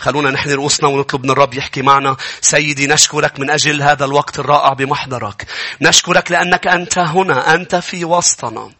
خلونا نحن رؤوسنا ونطلب من الرب يحكي معنا. سيدي نشكرك من أجل هذا الوقت الرائع بمحضرك. نشكرك لأنك أنت هنا. أنت في وسطنا.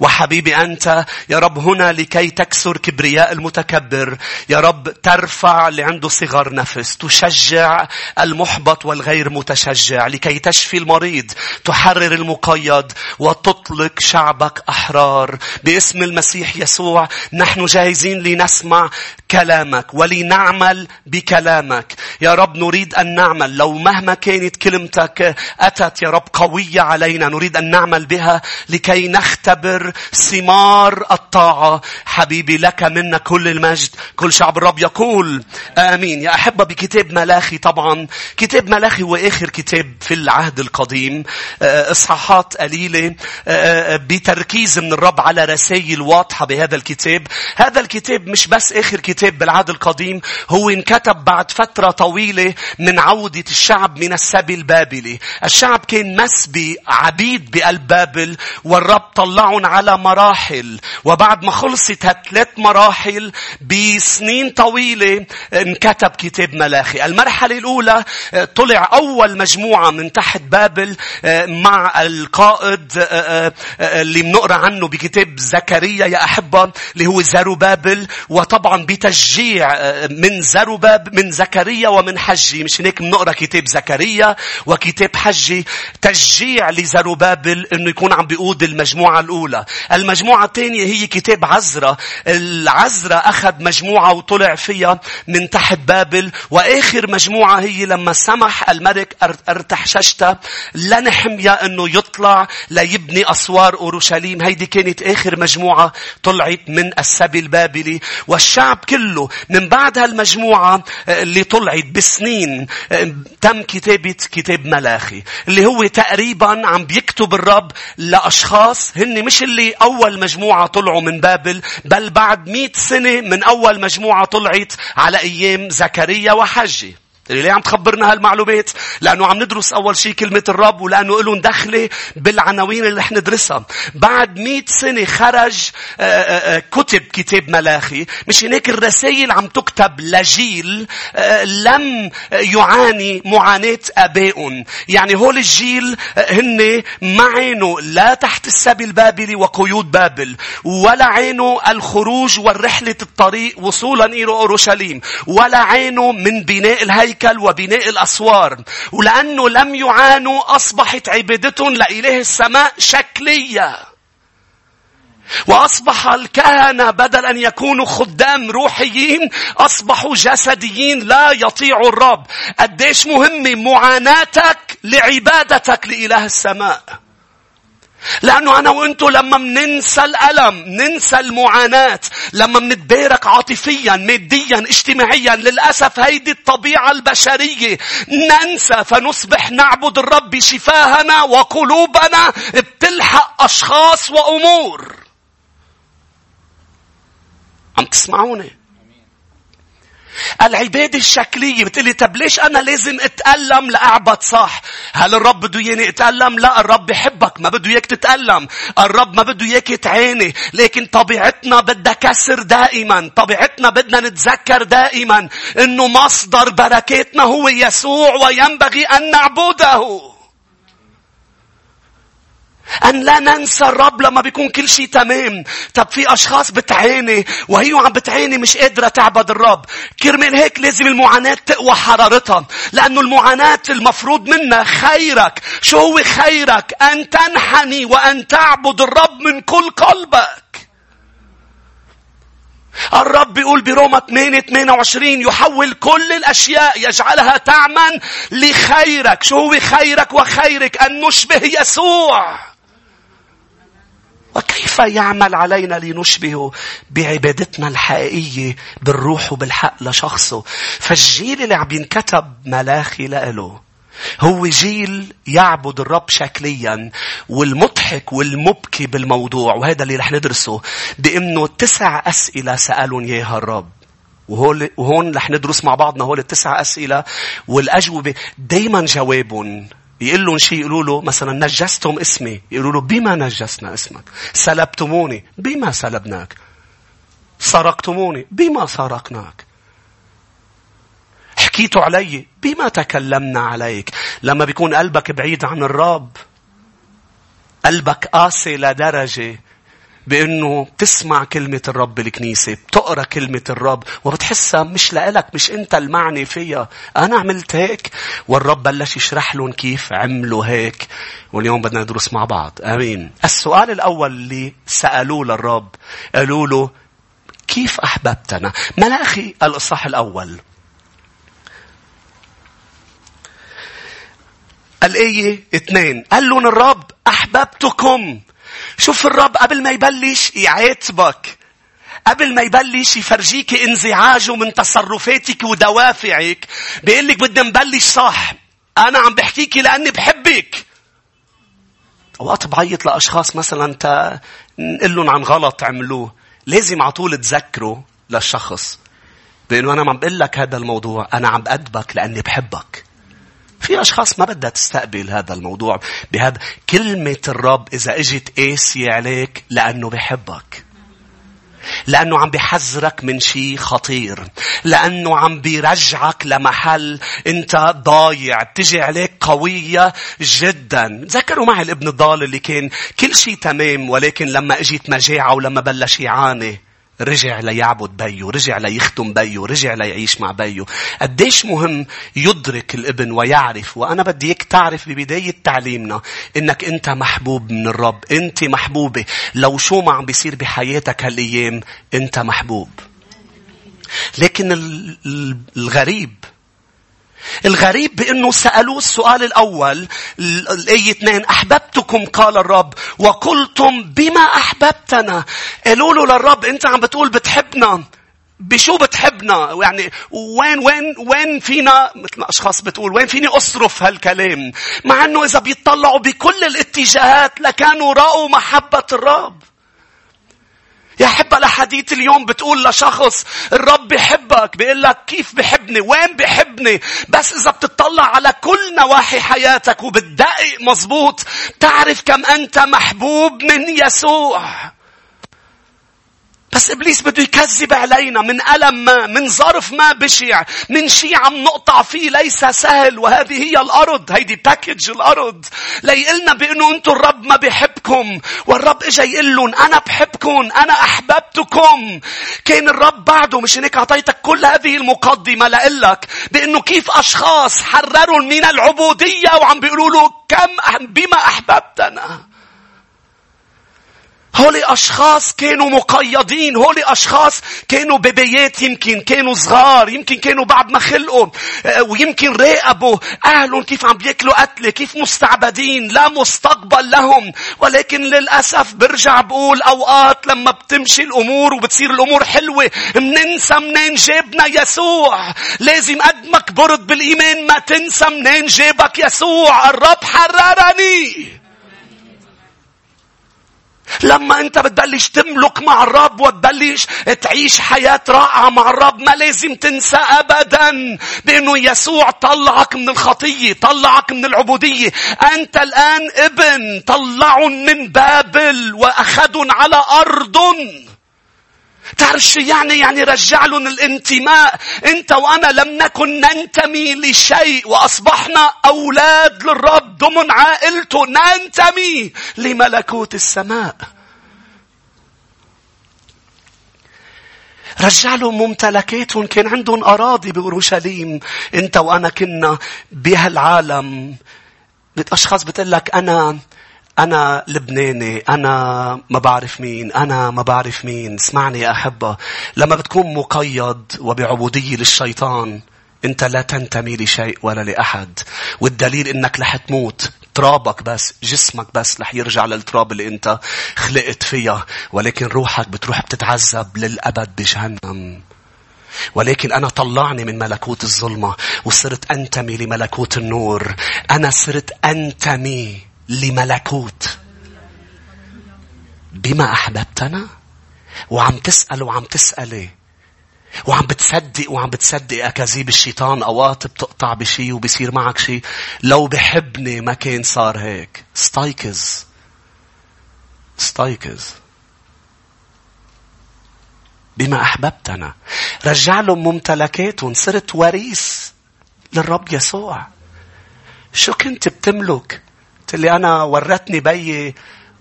وحبيبي أنت يا رب هنا لكي تكسر كبرياء المتكبر. يا رب ترفع اللي عنده صغر نفس. تشجع المحبط والغير متشجع. لكي تشفي المريض. تحرر المقيد. وتطلق شعبك أحرار. باسم المسيح يسوع نحن جاهزين لنسمع كلامك ولنعمل بكلامك. يا رب نريد أن نعمل لو مهما كانت كلمتك أتت يا رب قوية علينا نريد أن نعمل بها لكي نختبر ثمار الطاعة. حبيبي لك منا كل المجد. كل شعب الرب يقول آمين. يا أحبة بكتاب ملاخي طبعا. كتاب ملاخي هو آخر كتاب في العهد القديم. إصحاحات قليلة بتركيز من الرب على رسائل واضحة بهذا الكتاب. هذا الكتاب مش بس آخر كتاب بالعهد القديم هو انكتب بعد فترة طويلة من عودة الشعب من السبي البابلي. الشعب كان مسبي عبيد بقلب بابل والرب طلعهم على مراحل. وبعد ما خلصت هالثلاث مراحل بسنين طويلة انكتب كتاب ملاخي. المرحلة الأولى طلع أول مجموعة من تحت بابل مع القائد اللي بنقرأ عنه بكتاب زكريا يا أحبة اللي هو زروبابل وطبعا بت تشجيع آه، من زرباب من زكريا ومن حجي مش هيك بنقرأ كتاب زكريا وكتاب حجي تشجيع لزروبابل إنه يكون عم بيقود المجموعة الأولى. المجموعة الثانية هي كتاب عزرا العزرا أخذ مجموعة وطلع فيها من تحت بابل وآخر مجموعة هي لما سمح الملك ارتحششتا لنحميا إنه يطلع ليبني أسوار أورشليم. هيدي كانت آخر مجموعة طلعت من السبي البابلي. والشعب كله من بعد هالمجموعة اللي طلعت بسنين تم كتابة كتاب ملاخي اللي هو تقريبا عم بيكتب الرب لأشخاص هن مش اللي أول مجموعة طلعوا من بابل بل بعد مئة سنة من أول مجموعة طلعت على أيام زكريا وحجي. اللي ليه عم تخبرنا هالمعلومات؟ لأنه عم ندرس أول شيء كلمة الرب ولأنه لهم دخلة بالعناوين اللي رح ندرسها. بعد مئة سنة خرج آه، آه، آه، كتب كتاب ملاخي. مش هناك الرسائل عم تكتب لجيل لم يعاني معاناة آبائهم. يعني هول الجيل هن ما عينوا لا تحت السبي البابلي وقيود بابل ولا عينوا الخروج والرحلة الطريق وصولا إلى أورشليم ولا عينوا من بناء الهيكل الهيكل وبناء الأسوار. ولأنه لم يعانوا أصبحت عبادتهم لإله السماء شكلية. وأصبح الكهنة بدل أن يكونوا خدام روحيين أصبحوا جسديين لا يطيعوا الرب. قديش مهمة معاناتك لعبادتك لإله السماء. لأنه أنا وأنتو لما مننسى الألم ننسى المعاناة لما منتبارك عاطفيا ماديا اجتماعيا للأسف هيدي الطبيعة البشرية. ننسى فنصبح نعبد الرب بشفاهنا وقلوبنا بتلحق أشخاص وأمور. عم تسمعوني؟ العبادة الشكلية بتقولي طب ليش أنا لازم أتألم لأعبد صح؟ هل الرب بده ياني أتألم؟ لا الرب بحبك ما بده إياك تتألم. الرب ما بده إياك تعاني. لكن طبيعتنا بدها كسر دائما. طبيعتنا بدنا نتذكر دائما إنه مصدر بركاتنا هو يسوع وينبغي أن نعبده. أن لا ننسى الرب لما بيكون كل شيء تمام. طب في أشخاص بتعاني وهي عم بتعاني مش قادرة تعبد الرب. كرمال هيك لازم المعاناة تقوى حرارتها. لأنه المعاناة المفروض منها خيرك. شو هو خيرك؟ أن تنحني وأن تعبد الرب من كل قلبك. الرب بيقول بروما 8 28 يحول كل الأشياء يجعلها تعمل لخيرك. شو هو خيرك وخيرك؟ أن نشبه يسوع. وكيف يعمل علينا لنشبهه بعبادتنا الحقيقية بالروح وبالحق لشخصه. فالجيل اللي عم ينكتب ملاخي لإله هو جيل يعبد الرب شكليا والمضحك والمبكي بالموضوع وهذا اللي رح ندرسه بإنه تسع أسئلة سألهم إياها الرب وهول وهون رح ندرس مع بعضنا هول التسع أسئلة والأجوبة دائما جوابهم يقول لهم شيء يقولوا له مثلا نجستم اسمي. يقولوا له بما نجسنا اسمك. سلبتموني بما سلبناك. سرقتموني بما سرقناك. حكيتوا علي بما تكلمنا عليك. لما بيكون قلبك بعيد عن الرب قلبك قاسي لدرجة بأنه تسمع كلمة الرب بالكنيسة بتقرأ كلمة الرب وبتحسها مش لإلك مش أنت المعني فيها. أنا عملت هيك. والرب بلش يشرح لهم كيف عملوا هيك. واليوم بدنا ندرس مع بعض. أمين. السؤال الأول اللي سألوه للرب قالوا له كيف أحببتنا؟ ملاخي الإصحاح الأول. الآية اثنين. قال لهم الرب أحببتكم. شوف الرب قبل ما يبلش يعاتبك قبل ما يبلش يفرجيك انزعاجه من تصرفاتك ودوافعك بيقول لك بدنا نبلش صح. أنا عم بحكيكي لأني بحبك. اوقات بعيط لأشخاص مثلا تا نقول لهم عن غلط عملوه لازم على طول تذكروا للشخص. بانه أنا عم بقول لك هذا الموضوع أنا عم بأدبك لأني بحبك. في أشخاص ما بدها تستقبل هذا الموضوع بهذا كلمة الرب إذا إجت قاسية عليك لأنه بحبك. لأنه عم بحذرك من شيء خطير. لأنه عم بيرجعك لمحل أنت ضايع. بتجي عليك قوية جدا. تذكروا معي الابن الضال اللي كان كل شيء تمام ولكن لما اجت مجاعة ولما بلش يعاني رجع ليعبد بيه رجع ليختم بيه رجع ليعيش مع بيه قديش مهم يدرك الابن ويعرف وأنا بدي إياك تعرف ببداية تعليمنا إنك أنت محبوب من الرب أنت محبوبة. لو شو ما عم بيصير بحياتك هالأيام أنت محبوب. لكن الغريب الغريب بأنه سألوه السؤال الأول الآية 2 أحببتكم؟ قال الرب. وقلتم بما أحببتنا؟ قالوا له للرب أنت عم بتقول بتحبنا. بشو بتحبنا؟ يعني وين وين وين فينا؟ مثل ما أشخاص بتقول وين فيني أصرف هالكلام؟ مع إنه إذا بيطلعوا بكل الاتجاهات لكانوا رأوا محبة الرب. يا حبة الأحاديث اليوم بتقول لشخص الرب بحبك بيقول لك كيف بحبني؟ وين بحبني؟ بس إذا بتطلع على كل نواحي حياتك وبتدقق مزبوط تعرف كم أنت محبوب من يسوع. بس إبليس بده يكذب علينا من ألم ما من ظرف ما بشع من شيء عم نقطع فيه ليس سهل وهذه هي الأرض. هيدي باكج الأرض. ليقلنا بأنه أنتم الرب ما بحبكم والرب إجا لهم أنا بحبكم أنا أحببتكم. كان الرب بعده مش هيك أعطيتك كل هذه المقدمة لإلك؟ بأنه كيف أشخاص حرروا من العبودية وعم بيقولوا له كم بما أحببتنا. هولي أشخاص كانوا مقيدين هولي أشخاص كانوا ببيات يمكن كانوا صغار يمكن كانوا بعد ما خلقوا آه، ويمكن راقبوا. أهلهم كيف عم بياكلوا قتلة كيف مستعبدين لا مستقبل لهم. ولكن للأسف برجع بقول أوقات لما بتمشي الأمور وبتصير الأمور حلوة مننسى منين جابنا يسوع. لازم قد ما كبرت بالإيمان ما تنسى منين جابك يسوع. الرب حررني. لما انت بتبلش تملك مع الرب وتبلش تعيش حياة رائعة مع الرب ما لازم تنسى ابدا بأنه يسوع طلعك من الخطية طلعك من العبودية. أنت الآن ابن طلعهم من بابل واخذهم على أرض. تعرف شو يعني؟ يعني رجع لهم الانتماء. انت وأنا لم نكن ننتمي لشيء واصبحنا أولاد للرب ضمن عائلته ننتمي لملكوت السماء. رجع لهم ممتلكاتهم كان عندهم أراضي بأورشليم أنت وأنا كنا بهالعالم أشخاص بتقول لك أنا أنا لبناني أنا ما بعرف مين أنا ما بعرف مين. اسمعني يا أحبة لما بتكون مقيد وبعبودية للشيطان أنت لا تنتمي لشيء ولا لأحد. والدليل أنك رح تموت. ترابك بس جسمك بس رح يرجع للتراب اللي أنت خلقت فيها. ولكن روحك بتروح بتتعذب للأبد بجهنم. ولكن أنا طلعني من ملكوت الظلمة وصرت أنتمي لملكوت النور. أنا صرت أنتمي لملكوت. بما أحببتنا؟ وعم تسأل وعم تسألي. وعم بتصدق وعم بتصدق أكاذيب الشيطان. أوقات بتقطع بشي وبصير معك شي. لو بحبني ما كان صار هيك. استيقظ استيقظ بما أحببتنا. رجع لهم ممتلكاتهم صرت وريث للرب يسوع. شو كنت بتملك؟ قلت لي أنا ورتني بيي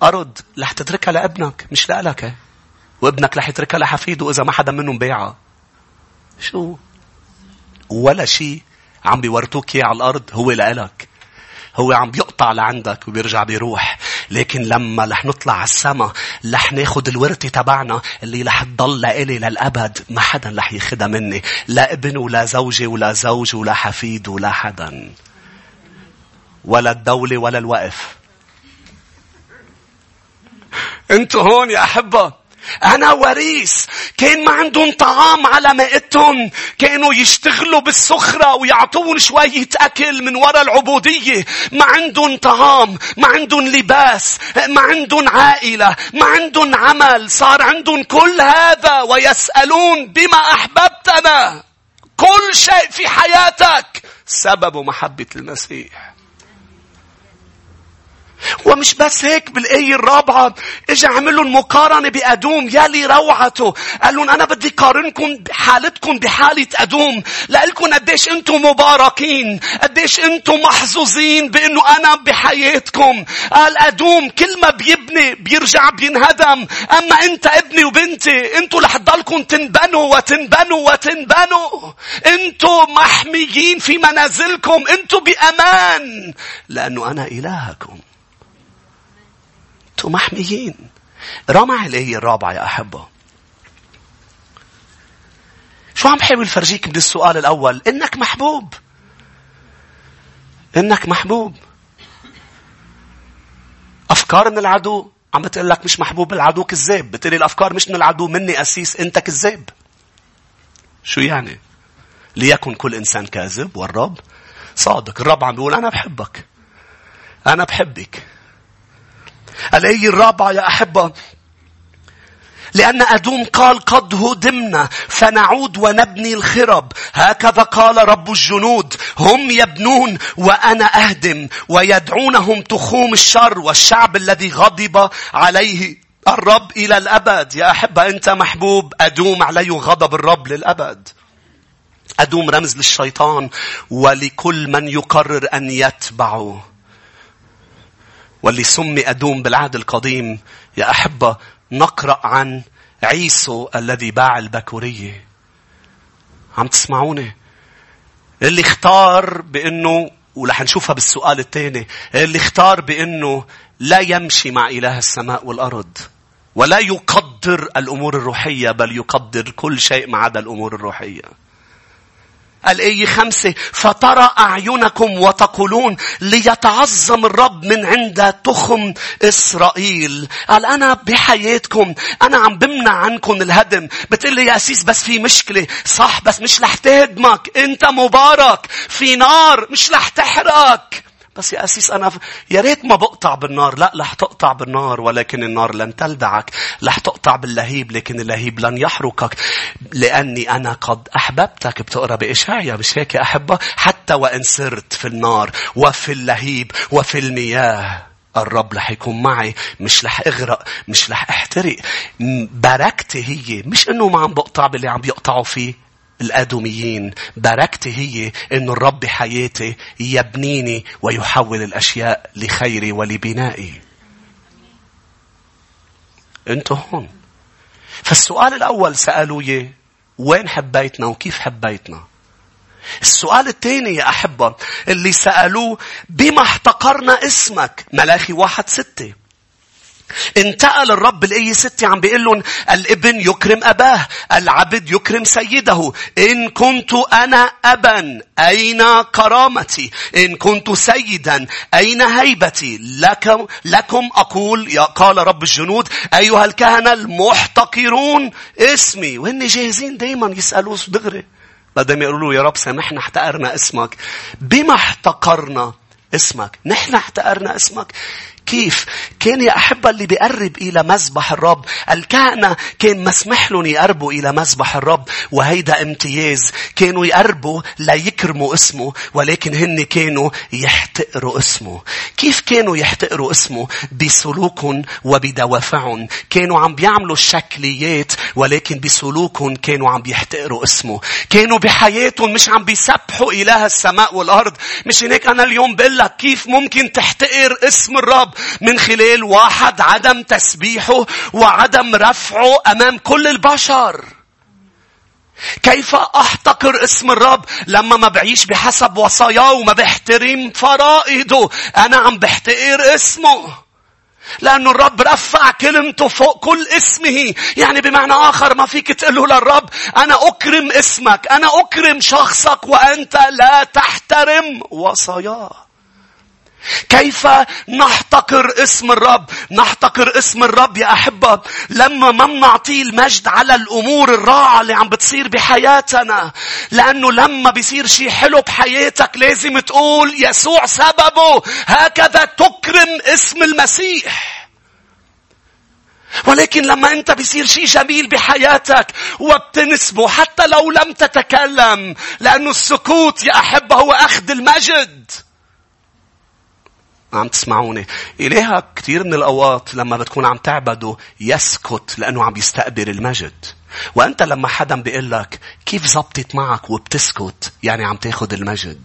أرض رح تتركها لابنك مش لألك. وابنك رح يتركها لحفيده إذا ما حدا منهم بيعها شو؟ ولا شيء عم بيورتوك إياه على الأرض هو لإلك. هو عم بيقطع لعندك وبيرجع بيروح. لكن لما رح نطلع على السما رح ناخد الورثة تبعنا اللي رح تضل لإلي للأبد ما حدا رح ياخدها مني. لا ابن ولا زوجة ولا زوج ولا حفيد ولا حدا. ولا الدولة ولا الوقف. أنتوا هون يا أحبة. أنا وريث. كان ما عندهم طعام على مائتهم. كانوا يشتغلوا بالسخرة ويعطون شوية أكل من وراء العبودية. ما عندهم طعام. ما عندهم لباس. ما عندهم عائلة. ما عندهم عمل. صار عندهم كل هذا ويسألون بما أحببتنا. كل شيء في حياتك. سبب محبة المسيح. ومش بس هيك بالآية الرابعة اجى عمل لهم مقارنة بأدوم يلي روعته. قال لهم أنا بدي قارنكم بحالتكم بحالة أدوم. لألكم قديش أنتم مباركين قديش أنتم محظوظين بأنه أنا بحياتكم. قال أدوم كل ما بيبني بيرجع بينهدم. أما أنت ابني وبنتي أنتم رح تضلكم تنبنوا وتنبنوا وتنبنوا. أنتم محميين في منازلكم أنتم بأمان. لأنه أنا إلهكم. أنتم محميين. رمع الآية الرابعة يا أحبة. شو عم بحاول فرجيك من السؤال الأول؟ إنك محبوب. إنك محبوب. أفكار من العدو. عم بتقول لك مش محبوب العدو كذاب. بتقول الأفكار مش من العدو مني أسيس أنت كذاب. شو يعني؟ ليكن كل إنسان كاذب والرب صادق. الرب عم بيقول أنا بحبك. أنا بحبك. الآية الرابعة يا أحبة؟ لأن أدوم قال قد هدمنا فنعود ونبني الخرب. هكذا قال رب الجنود هم يبنون وأنا أهدم ويدعونهم تخوم الشر والشعب الذي غضب عليه الرب إلى الأبد. يا أحبة أنت محبوب. أدوم عليه غضب الرب للأبد. أدوم رمز للشيطان ولكل من يقرر أن يتبعه. واللي سمي أدوم بالعهد القديم يا أحبة نقرأ عن عيسو الذي باع البكورية. عم تسمعوني؟ اللي اختار بأنه ولح نشوفها بالسؤال الثاني اللي اختار بأنه لا يمشي مع إله السماء والأرض ولا يقدر الأمور الروحية بل يقدر كل شيء ما عدا الأمور الروحية. الآية خمسة؟ فترى أعينكم وتقولون ليتعظم الرب من عند تخم إسرائيل. قال أنا بحياتكم أنا عم بمنع عنكم الهدم. بتقول لي يا أسيس بس في مشكلة. صح بس مش رح تهدمك. أنت مبارك. في نار مش رح تحرق بس يا أسيس أنا يا ريت ما بقطع بالنار. لا رح تقطع بالنار ولكن النار لن تلدعك. رح تقطع باللهيب لكن اللهيب لن يحرقك. لأني أنا قد أحببتك بتقرأ بإشعيا مش هيك يا أحبة؟ حتى وإن سرت في النار وفي اللهيب وفي المياه. الرب رح يكون معي مش رح أغرق مش رح أحترق بركتي هي مش إنه ما عم بقطع باللي عم بيقطعوا فيه الآدميين بركتي هي أن الرب حياتي يبنيني ويحول الأشياء لخيري ولبنائي. أنتوا هون. فالسؤال الأول سألوا يه وين حبيتنا وكيف حبيتنا؟ السؤال الثاني يا أحبة اللي سألوه بما احتقرنا اسمك. ملاخي واحد ستة. انتقل الرب لأي ستة عم بيقول لهم الابن يكرم أباه العبد يكرم سيده. إن كنت أنا أبا أين كرامتي؟ إن كنت سيدا أين هيبتي؟ لكم, لكم أقول يا قال رب الجنود أيها الكهنة المحتقرون اسمي. وهن جاهزين دايما يسألوه دغري بدهم يقولوا له يا رب سامحنا احتقرنا اسمك. بما احتقرنا اسمك نحن احتقرنا اسمك. كيف؟ كان يا أحبة اللي بيقرب إلى مذبح الرب. الكهنة كان مسمح لهم يقربوا إلى مذبح الرب. وهيدا امتياز. كانوا يقربوا ليكرموا اسمه. ولكن هن كانوا يحتقروا اسمه. كيف كانوا يحتقروا اسمه؟ بسلوكهم وبدوافعهم. كانوا عم بيعملوا الشكليات ولكن بسلوكهم كانوا عم بيحتقروا اسمه. كانوا بحياتهم مش عم بيسبحوا إله السماء والأرض. مش هيك أنا اليوم بقول لك كيف ممكن تحتقر اسم الرب من خلال واحد عدم تسبيحه وعدم رفعه أمام كل البشر. كيف أحتقر اسم الرب لما ما بعيش بحسب وصاياه وما بحترم فرائضه أنا عم بحتقر اسمه لأنه الرب رفع كلمته فوق كل اسمه. يعني بمعنى آخر ما فيك تقول للرب أنا أكرم اسمك. أنا أكرم شخصك وأنت لا تحترم وصاياه. كيف نحتقر اسم الرب؟ نحتقر اسم الرب يا أحبة. لما ما بنعطيه المجد على الأمور الرائعة اللي عم بتصير بحياتنا لأنه لما بيصير شيء حلو بحياتك لازم تقول يسوع سببه. هكذا تكرم اسم المسيح. ولكن لما انت بيصير شيء جميل بحياتك وبتنسبه حتى لو لم تتكلم لأنه السكوت يا أحبة هو أخذ المجد. عم تسمعوني. إليها كثير من الأوقات لما بتكون عم تعبده يسكت لأنه عم يستقبل المجد. وأنت لما حدا بيقول لك كيف زبطت معك وبتسكت؟ يعني عم تاخد المجد.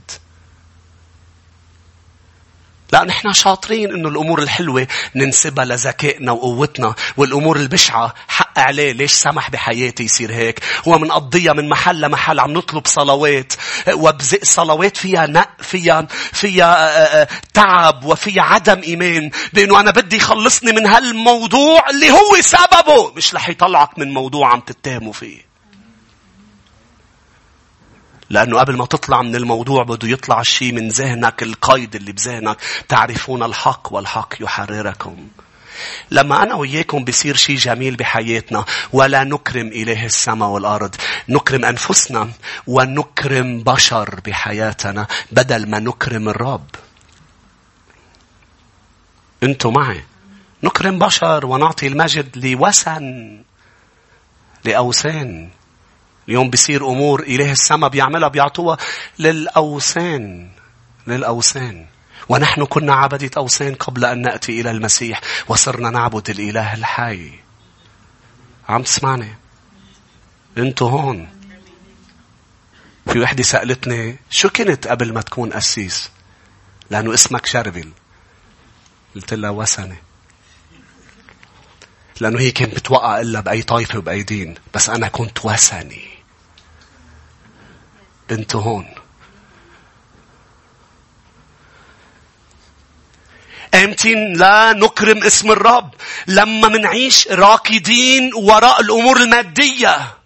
لا نحن شاطرين إنه الأمور الحلوة ننسبها لذكائنا وقوتنا والأمور البشعة حق عليه. ليش سمح بحياتي يصير هيك؟ هو منقضيها من محل لمحل عم نطلب صلوات وبزق صلوات فيها نق فيها فيها آه، آه، تعب وفيها عدم إيمان بإنه أنا بدي يخلصني من هالموضوع اللي هو سببه. مش رح يطلعك من موضوع عم تتهموا فيه. لأنه قبل ما تطلع من الموضوع بده يطلع الشيء من ذهنك القيد اللي بذهنك. تعرفون الحق والحق يحرركم. لما أنا وياكم بيصير شيء جميل بحياتنا ولا نكرم إله السماء والأرض. نكرم أنفسنا ونكرم بشر بحياتنا بدل ما نكرم الرب. أنتوا معي؟ نكرم بشر ونعطي المجد لوثن لأوثان. اليوم بيصير أمور إله السماء بيعملها بيعطوها للأوثان للأوثان. ونحن كنا عبدة أوثان قبل أن نأتي إلى المسيح وصرنا نعبد الإله الحي. عم تسمعني؟ أنتوا هون. في وحدة سألتني شو كنت قبل ما تكون قسيس؟ لأنه اسمك شربل قلت لها وثني. لأنه هي كانت بتوقع إلا بأي طائفة وبأي دين بس أنا كنت وثني. أنتوا هون امتين لا نكرم اسم الرب. لما منعيش راكدين وراء الأمور المادية.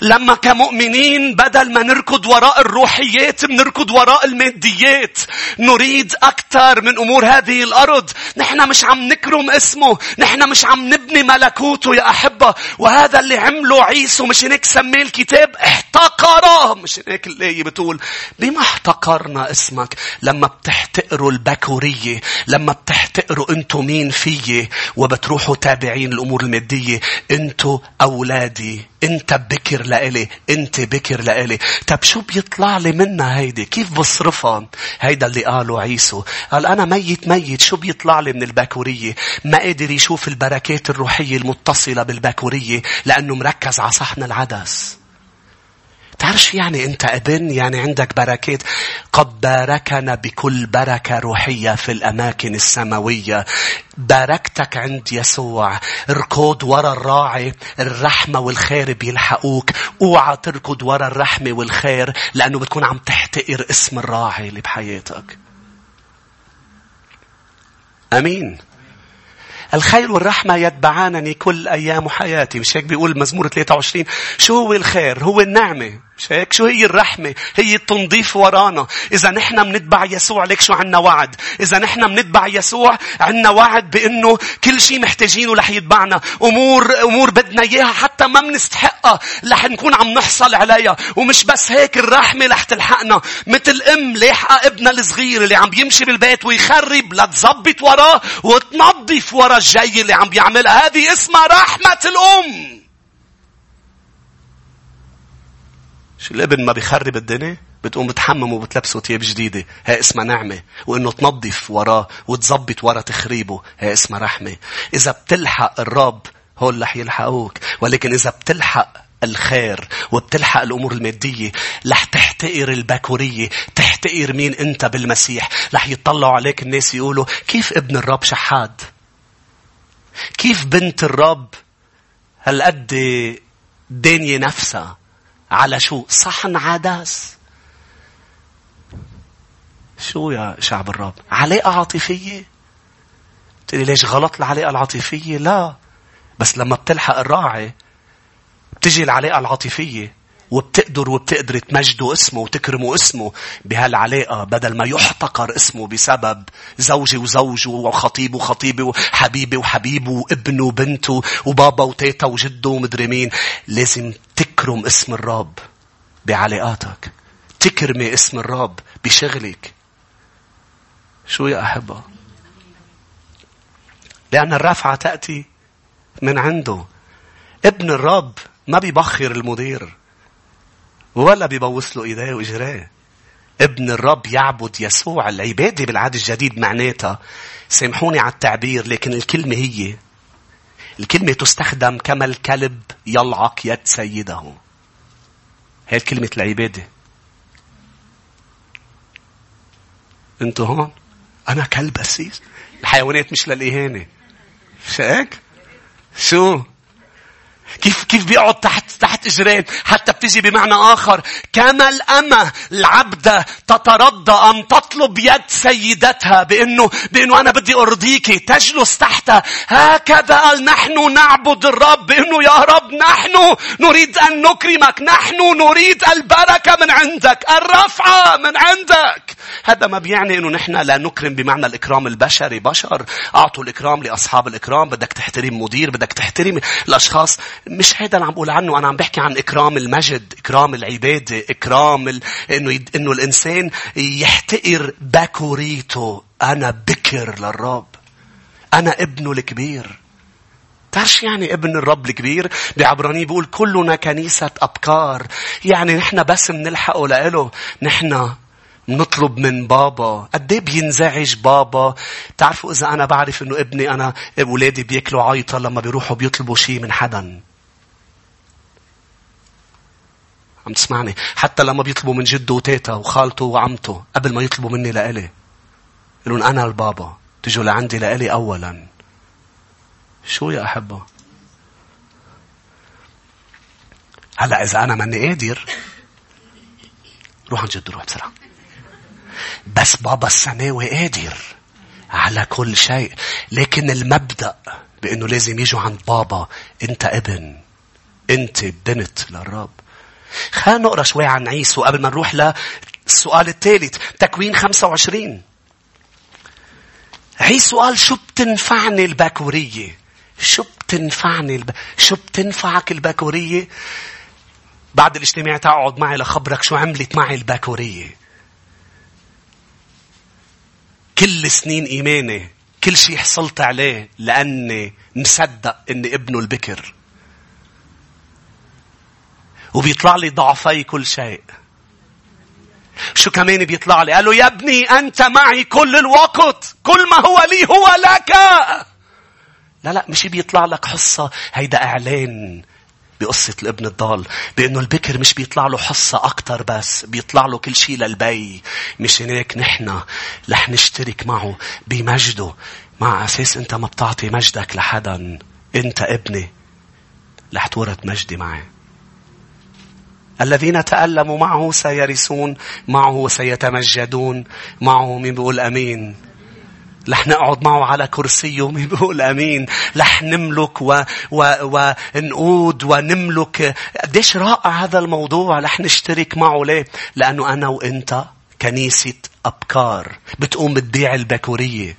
لما كمؤمنين بدل ما نركض وراء الروحيات بنركض وراء الماديات. نريد أكثر من أمور هذه الأرض. نحن مش عم نكرم اسمه. نحن مش عم نبني ملكوته يا أحبة. وهذا اللي عمله عيسو مش هيك سميه الكتاب؟ احتقره. مش هيك الآية بتقول؟ بما احتقرنا اسمك لما بتحتقروا البكورية لما بتحتقروا انتو مين فيي؟ وبتروحوا تابعين الأمور المادية. انتو أولادي. انت بكر لإلي أنت بكر لإلي. طب شو بيطلع لي منها هيدي؟ كيف بصرفها هيدا اللي قاله عيسو. قال أنا ميت ميت. شو بيطلع لي من الباكورية؟ ما قادر يشوف البركات الروحية المتصلة بالباكورية لأنه مركز على صحن العدس. تعرف شو يعني أنت ابن يعني عندك بركات. قد باركنا بكل بركة روحية في الأماكن السماوية. باركتك عند يسوع. اركض ورا الراعي. الرحمة والخير بيلحقوك. اوعى تركض ورا الرحمة والخير لأنه بتكون عم تحتقر اسم الراعي اللي بحياتك. أمين. الخير والرحمة يتبعانني كل أيام حياتي. مش هيك بيقول مزمور 23 شو هو الخير؟ هو النعمة. مش هيك؟ شو هي الرحمة؟ هي التنظيف ورانا. إذا نحن منتبع يسوع ليك شو عنا وعد. إذا نحن منتبع يسوع عنا وعد بأنه كل شيء محتاجينه رح يتبعنا. أمور, أمور بدنا إياها حتى ما منستحقها. رح نكون عم نحصل عليها. ومش بس هيك الرحمة رح تلحقنا. مثل أم لاحقة ابنها الصغير اللي عم بيمشي بالبيت ويخرب لتظبط وراه وتنظف ورا الجاي اللي عم بيعملها. هذه اسمها رحمة الأم. شو الابن ما بيخرب الدنيا؟ بتقوم بتحمم وبتلبسه ثياب جديدة. هي اسمها نعمة. وإنه تنظف وراه وتظبط ورا تخريبه. هي اسمها رحمة. إذا بتلحق الرب هول رح يلحقوك. ولكن إذا بتلحق الخير وبتلحق الأمور المادية رح تحتقر البكورية. تحتقر مين أنت بالمسيح. رح يطلعوا عليك الناس يقولوا كيف ابن الرب شحاد؟ كيف بنت الرب هالقد دانية نفسها؟ على شو؟ صحن عدس. شو يا شعب الرب؟ علاقة عاطفية؟ تقولي ليش غلط العلاقة العاطفية؟ لا. بس لما بتلحق الراعي بتجي العلاقة العاطفية وبتقدر وبتقدر تمجدوا اسمه وتكرموا اسمه بهالعلاقة بدل ما يحتقر اسمه بسبب زوجي وزوجه وخطيبه وخطيبه وحبيبي وحبيبه وابنه وبنته وبابا وتيتا وجده ومدري مين. لازم تكرم اسم الرب بعلاقاتك. تكرمي اسم الرب بشغلك. شو يا أحبة؟ لأن الرفعة تأتي من عنده. ابن الرب ما بيبخر المدير. ولا بيبوس له إيديه واجريه. ابن الرب يعبد يسوع العبادة بالعهد الجديد معناتها سامحوني على التعبير لكن الكلمة هي الكلمة تستخدم كما الكلب يلعق يد سيده. هي كلمة العبادة. أنتوا هون؟ أنا كلب أسيس. الحيوانات مش للإهانة. مش هيك؟ شو؟ كيف كيف بيقعد تحت تحت إجرين حتى بتجي بمعنى آخر. كما الأمة العبده تترضى أن تطلب يد سيدتها بإنه بإنه أنا بدي ارضيك تجلس تحتها. هكذا قال نحن نعبد الرب بإنه يا رب نحن نريد أن نكرمك نحن نريد البركة من عندك الرفعه من عندك. هذا ما بيعني إنه نحن لا نكرم بمعنى الإكرام البشري. بشر أعطوا الإكرام لأصحاب الإكرام بدك تحترم مدير بدك تحترم الأشخاص. مش هذا اللي عم بقول عنه. أنا عم بحكي عن إكرام المجد، إكرام العبادة، إكرام ال... إنه يد... إنه الإنسان يحتقر بكوريته. أنا بكر للرب. أنا ابنه الكبير. تعرف يعني ابن الرب الكبير بعبراني بيقول كلنا كنيسة أبكار يعني نحن بس منلحقه لإله نحن نطلب من بابا قد إيه بينزعج بابا تعرفوا إذا أنا بعرف إنه ابني أنا أولادي بياكلوا عيطة لما بيروحوا بيطلبوا شيء من حدا عم تسمعني. حتى لما بيطلبوا من جده وتيتا وخالته وعمته قبل ما يطلبوا مني لإلي يقولون أنا البابا. تجوا لعندي لإلي أولا. شو يا أحبة؟ هلأ إذا أنا ماني قادر روح عن جد روح بسرعة. بس بابا السماوي قادر على كل شيء. لكن المبدأ بأنه لازم يجوا عند بابا. أنت ابن أنت بنت للرب. خلينا نقرأ شوي عن عيسو قبل ما نروح للسؤال الثالث تكوين 25 عيسو قال شو بتنفعني الباكورية؟ شو بتنفعني الب... شو بتنفعك الباكورية؟ بعد الاجتماع تقعد معي لخبرك شو عملت معي الباكورية. كل سنين إيماني كل شيء حصلت عليه لأني مصدق أني ابنه البكر. وبيطلع لي ضعفي كل شيء. شو كمان بيطلع لي؟ قال له يا ابني أنت معي كل الوقت. كل ما هو لي هو لك. لا لا مش بيطلع لك حصة. هيدا إعلان بقصة الابن الضال بأنه البكر مش بيطلع له حصة أكتر بس بيطلع له كل شيء للبي. مش هيك نحن رح نشترك معه بمجده. مع أساس أنت ما بتعطي مجدك لحدا. أنت ابني. رح تورث مجدي معي. الذين تألموا معه سيرثون معه وسيتمجدون معه مين بيقول أمين. رح نقعد معه على كرسيه بيقول أمين. رح نملك و... و... ونقود ونملك. قديش رائع هذا الموضوع. رح نشترك معه. ليه؟ لأنه أنا وإنت كنيسة أبكار. بتقوم بتبيع البكورية.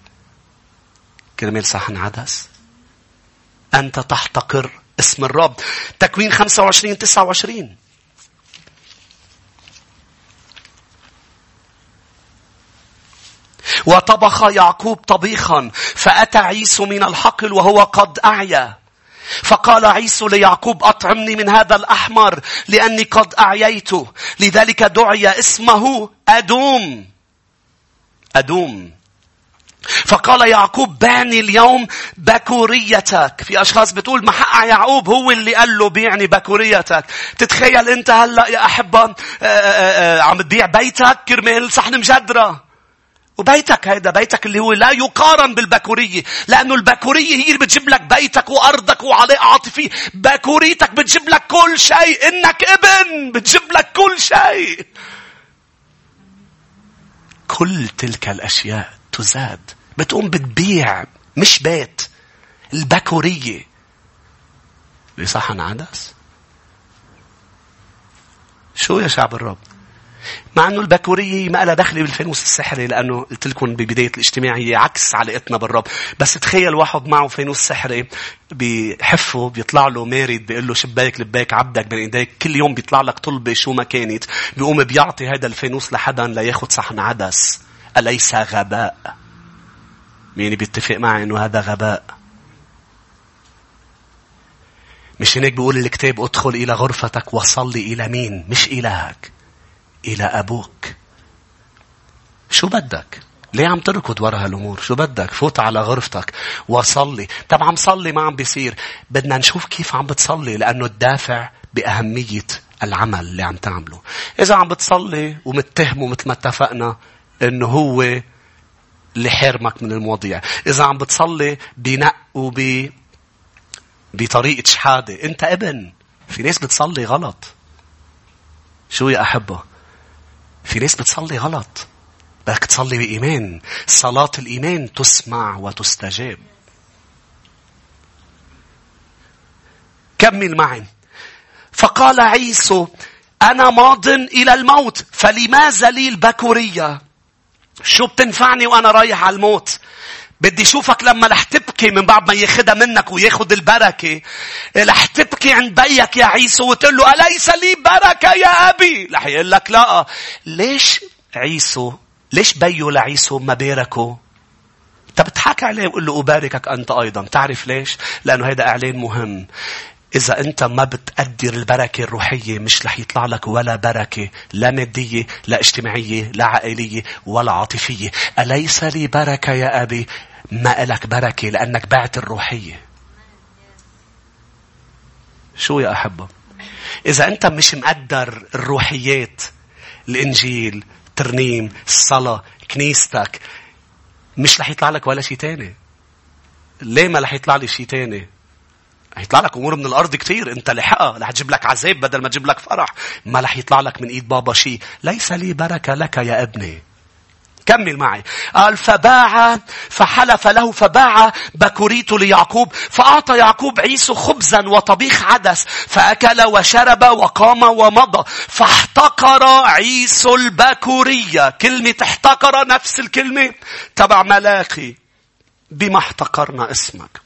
كرمال صحن عدس أنت تحتقر اسم الرب. تكوين 25 29 وطبخ يعقوب طبيخا فأتى عيسو من الحقل وهو قد أعيا فقال عيسو ليعقوب أطعمني من هذا الأحمر لأني قد أعييت لذلك دعي اسمه أدوم أدوم فقال يعقوب بعني اليوم بكوريتك. في أشخاص بتقول محقع يعقوب هو اللي قال له بيعني بكوريتك. تتخيل أنت هلأ يا أحبة آه، آه، آه، عم تبيع بيتك كرمال صحن مجدرة. وبيتك هيدا بيتك اللي هو لا يقارن بالبكورية. لأنه البكورية هي اللي بتجيب لك بيتك وأرضك وعلاقة عاطفية. بكوريتك بتجيب لك كل شيء. إنك ابن بتجيب لك كل شيء. كل تلك الأشياء تزاد. بتقوم بتبيع مش بيت. البكورية. بصحن عدس. شو يا شعب الرب؟ مع إنه البكوريه ما لها دخل بالفانوس السحري لأنه قلت لكم ببداية الاجتماع هي عكس علاقتنا بالرب. بس تخيل واحد معه فانوس سحري بحفه بيطلع له مارد بيقول له شباك لباك عبدك بين إيديك كل يوم بيطلع لك طلبه شو ما كانت بيقوم بيعطي هذا الفانوس لحدا لياخذ صحن عدس أليس غباء؟ مين بيتفق معي إنه هذا غباء. مش هيك بيقول الكتاب ادخل إلى غرفتك وصلي إلى مين؟ مش إلهك. إلى أبوك. شو بدك؟ ليه عم تركض ورا هالأمور؟ شو بدك؟ فوت على غرفتك وصلي. طب عم صلي ما عم بيصير. بدنا نشوف كيف عم بتصلي لأنه الدافع بأهمية العمل اللي عم تعمله. إذا عم بتصلي ومتهمه مثل ما اتفقنا إنه هو اللي حرمك من المواضيع. إذا عم بتصلي بنق وب بطريقة شحادة. أنت ابن. في ناس بتصلي غلط. شو يا أحبه؟ في ناس بتصلي غلط. بدك تصلي بإيمان. صلاة الإيمان تسمع وتستجاب. كمل معي. فقال عيسو أنا ماض إلى الموت فلماذا لي البكورية؟ شو بتنفعني وأنا رايح على الموت؟ بدي شوفك لما رح تبكي من بعد ما ياخدها منك وياخد البركة. رح تبكي عند بيك يا عيسو وتقول له أليس لي بركة يا أبي؟ رح يقول لك لا. ليش عيسو؟ ليش بيو لعيسو ما باركه؟ انت بتحكي عليه وقول له أباركك أنت أيضا. تعرف ليش؟ لأنه هذا إعلان مهم. إذا أنت ما بتقدر البركة الروحية مش رح يطلع لك ولا بركة لا مادية لا اجتماعية لا عائلية ولا عاطفية. أليس لي بركة يا أبي؟ ما إلك بركة لأنك بعت الروحية. شو يا أحبة؟ إذا أنت مش مقدر الروحيات الإنجيل ترنيم الصلاة كنيستك مش رح يطلع لك ولا شيء تاني. ليه ما رح يطلع لي شيء تاني؟ هيطلع لك أمور من الأرض كتير أنت لحقها رح تجيب لك عذاب بدل ما تجيب لك فرح ما رح يطلع لك من إيد بابا شيء ليس لي بركة لك يا ابني كمل معي. قال فباع فحلف له فباع بكوريت ليعقوب فأعطى يعقوب عيسو خبزا وطبيخ عدس فأكل وشرب وقام ومضى فاحتقر عيسو البكورية. كلمة احتقر نفس الكلمة. تبع ملاخي بما احتقرنا اسمك.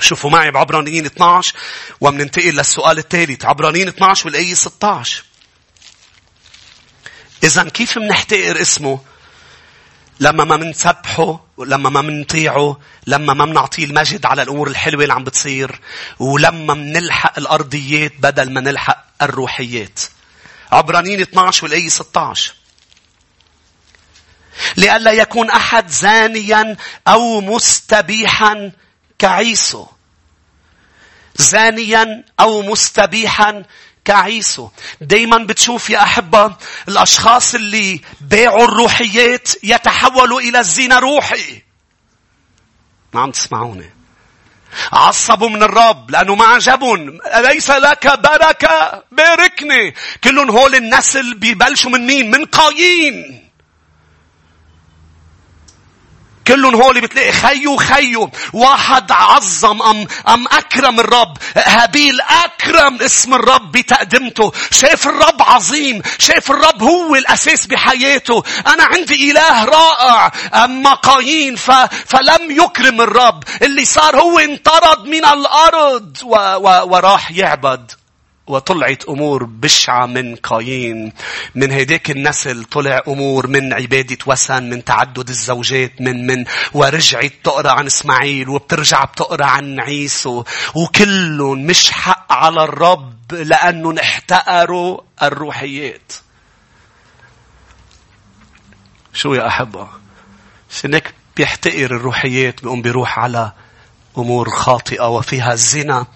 شوفوا معي بعبرانيين 12 ومننتقل للسؤال الثالث عبرانيين 12 والآية 16 إذا كيف منحتقر اسمه؟ لما ما منسبحه لما ما منطيعه لما ما منعطيه المجد على الأمور الحلوة اللي عم بتصير ولما منلحق الأرضيات بدل ما نلحق الروحيات. عبرانيين 12 والآية 16 لئلا يكون أحد زانيا أو مستبيحا كعيسو. زانيا أو مستبيحا كعيسو. دايما بتشوف يا أحبة الأشخاص اللي باعوا الروحيات يتحولوا إلى الزنا روحي. ما عم تسمعوني. عصبوا من الرب لأنه ما عجبهم. أليس لك بركة؟ باركني. كلهم هول النسل بيبلشوا من مين؟ من قايين. كلهم هول بتلاقي خيو خيو. واحد عظم أم, أم أكرم الرب. هابيل أكرم اسم الرب بتقدمته. شايف الرب عظيم. شايف الرب هو الأساس بحياته. أنا عندي إله رائع. أما قايين ف... فلم يكرم الرب. اللي صار هو انطرد من الأرض و... و... وراح يعبد. وطلعت أمور بشعة من قايين من هيديك النسل طلع أمور من عبادة وثن من تعدد الزوجات من من ورجعت تقرأ عن إسماعيل وبترجع بتقرأ عن عيسو. وكلهم مش حق على الرب لأنه احتقروا الروحيات. شو يا أحبة؟ شنك بيحتقر الروحيات بيقوم بيروح على أمور خاطئة وفيها الزنا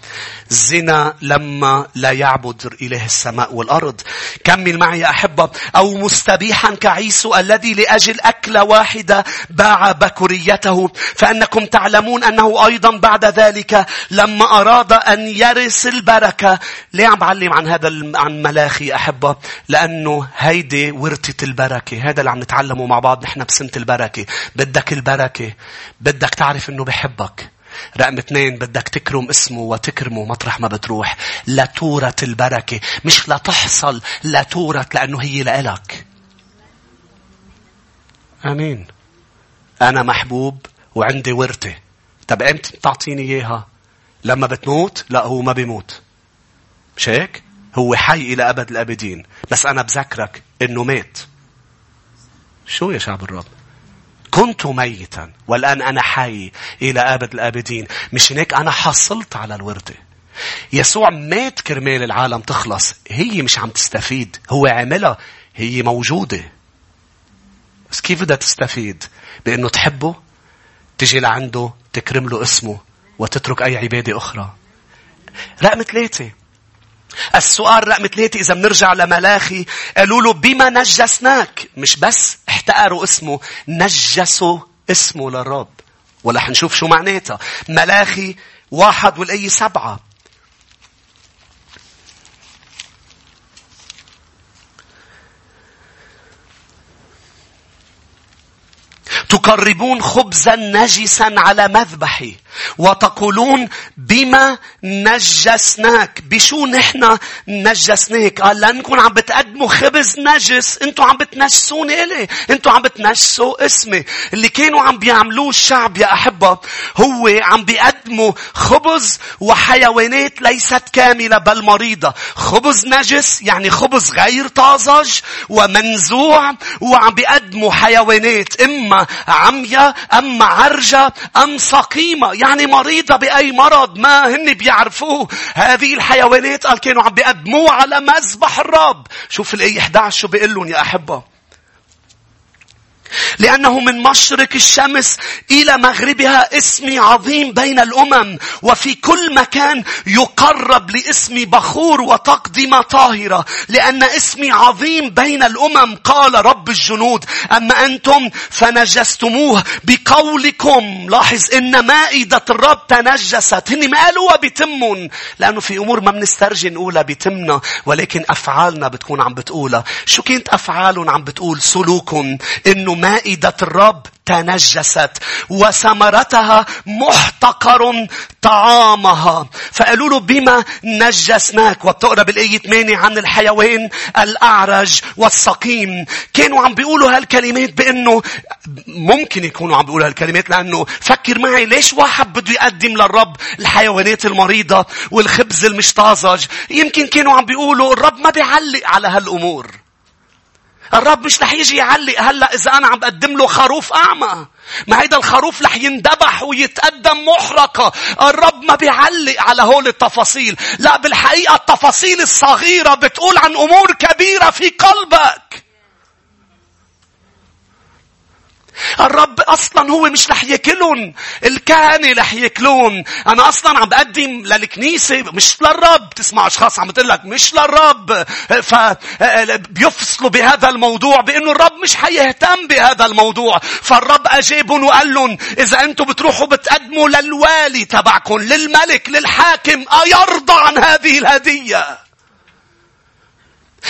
زنا لما لا يعبد إله السماء والأرض. كمل معي يا أحبة. أو مستبيحا كعيسو الذي لأجل أكلة واحدة باع بكريته. فأنكم تعلمون أنه أيضا بعد ذلك لما أراد أن يرث البركة. ليه عم بعلم عن هذا عن ملاخي أحبة؟ لأنه هيدي ورثة البركة. هذا اللي عم نتعلمه مع بعض. نحن بسنة البركة. بدك البركة. بدك تعرف أنه بحبك. رقم اثنين بدك تكرم اسمه وتكرمه مطرح ما بتروح. لتورة البركة. مش لتحصل لتورة لأنه هي لإلك. آمين. أنا محبوب وعندي ورثة. طب إمتى بتعطيني إياها؟ لما بتموت؟ لا هو ما بيموت. مش هيك؟ هو حي إلى أبد الأبدين. بس أنا بذكرك إنه مات. شو يا شعب الرب؟ كنت ميتا والآن أنا حي إلى أبد الآبدين. مش هيك؟ أنا حصلت على الوردة. يسوع مات كرمال العالم تخلص. هي مش عم تستفيد. هو عملها. هي موجودة. بس كيف بدها تستفيد؟ بأنه تحبه تجي لعنده تكرم له اسمه وتترك أي عبادة أخرى. رقم ثلاثة. السؤال رقم ثلاثة إذا بنرجع لملاخي قالوا له بما نجسناك؟ مش بس احتقروا اسمه نجسوا اسمه للرب. ولا حنشوف شو معناتها. ملاخي واحد والأي سبعة. تقربون خبزا نجسا على مذبحي. وتقولون بما نجسناك. بشو نحن نجسناك؟ قال لانكم عم بتقدموا خبز نجس. أنتم عم بتنجسوني إلي. أنتم عم بتنجسوا اسمي. اللي كانوا عم بيعملوه الشعب يا أحبة هو عم بيقدموا خبز وحيوانات ليست كاملة بل مريضة. خبز نجس يعني خبز غير طازج ومنزوع وعم بيقدموا حيوانات. إما عمية ام عرجة أم سقيمة. يعني مريضة بأي مرض ما هن بيعرفوه. هذه الحيوانات قال كانوا عم بيقدموه على مذبح الرب. شوف الآية 11 شو بيقول لهم يا أحبة لأنه من مشرق الشمس إلى مغربها اسمي عظيم بين الأمم وفي كل مكان يقرب لاسمي بخور وتقدمة طاهرة لأن اسمي عظيم بين الأمم قال رب الجنود. أما أنتم فنجستموه بقولكم. لاحظ إن مائدة الرب تنجست. هني ما قالوا بتمن لأنه في أمور ما بنسترجي نقولها بتمنا ولكن أفعالنا بتكون عم بتقولها. شو كانت أفعالهم عم بتقول؟ سلوكهم. إنه مائدة الرب تنجست وثمرتها محتقر طعامها. فقالوا له بما نجسناك؟ وبتقرأ بالآية 8 عن الحيوان الأعرج والسقيم. كانوا عم بيقولوا هالكلمات بأنه ممكن يكونوا عم بيقولوا هالكلمات لأنه فكر معي ليش واحد بده يقدم للرب الحيوانات المريضة والخبز المش طازج يمكن كانوا عم بيقولوا الرب ما بيعلق على هالأمور. الرب مش رح يجي يعلق هلا إذا أنا عم بقدم له خروف أعمى ما هيدا الخروف رح يندبح ويتقدم محرقة. الرب ما بيعلق على هول التفاصيل. لا بالحقيقة التفاصيل الصغيرة بتقول عن أمور كبيرة في قلبك. الرب أصلا هو مش رح ياكلون الكهنة رح ياكلون. أنا أصلا عم بقدم للكنيسة مش للرب. تسمع أشخاص عم تقول لك مش للرب. فبيفصلوا بهذا الموضوع بأنه الرب مش حيهتم بهذا الموضوع. فالرب أجابهم وقال لهم إذا أنتم بتروحوا بتقدموا للوالي تبعكم للملك للحاكم أيرضى عن هذه الهدية.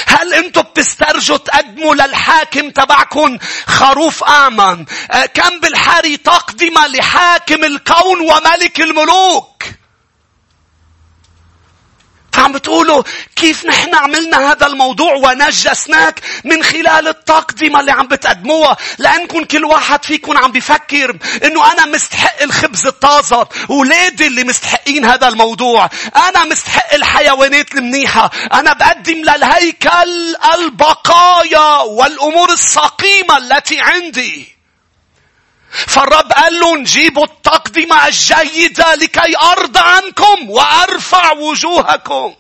هل أنتم بتسترجوا تقدموا للحاكم تبعكم خروف آمن؟ آه، كم بالحري تقدم لحاكم الكون وملك الملوك؟ عم بتقولوا كيف نحن عملنا هذا الموضوع ونجسناك من خلال التقدمة اللي عم بتقدموها؟ لأنكم كل واحد فيكم عم بفكر إنه أنا مستحق الخبز الطازة ولادي اللي مستحقين هذا الموضوع. أنا مستحق الحيوانات المنيحة. أنا بقدم للهيكل البقايا والأمور السقيمة التي عندي. فالرب قال لهم جيبوا التقدمة الجيدة لكي أرضى عنكم وأرفع وجوهكم.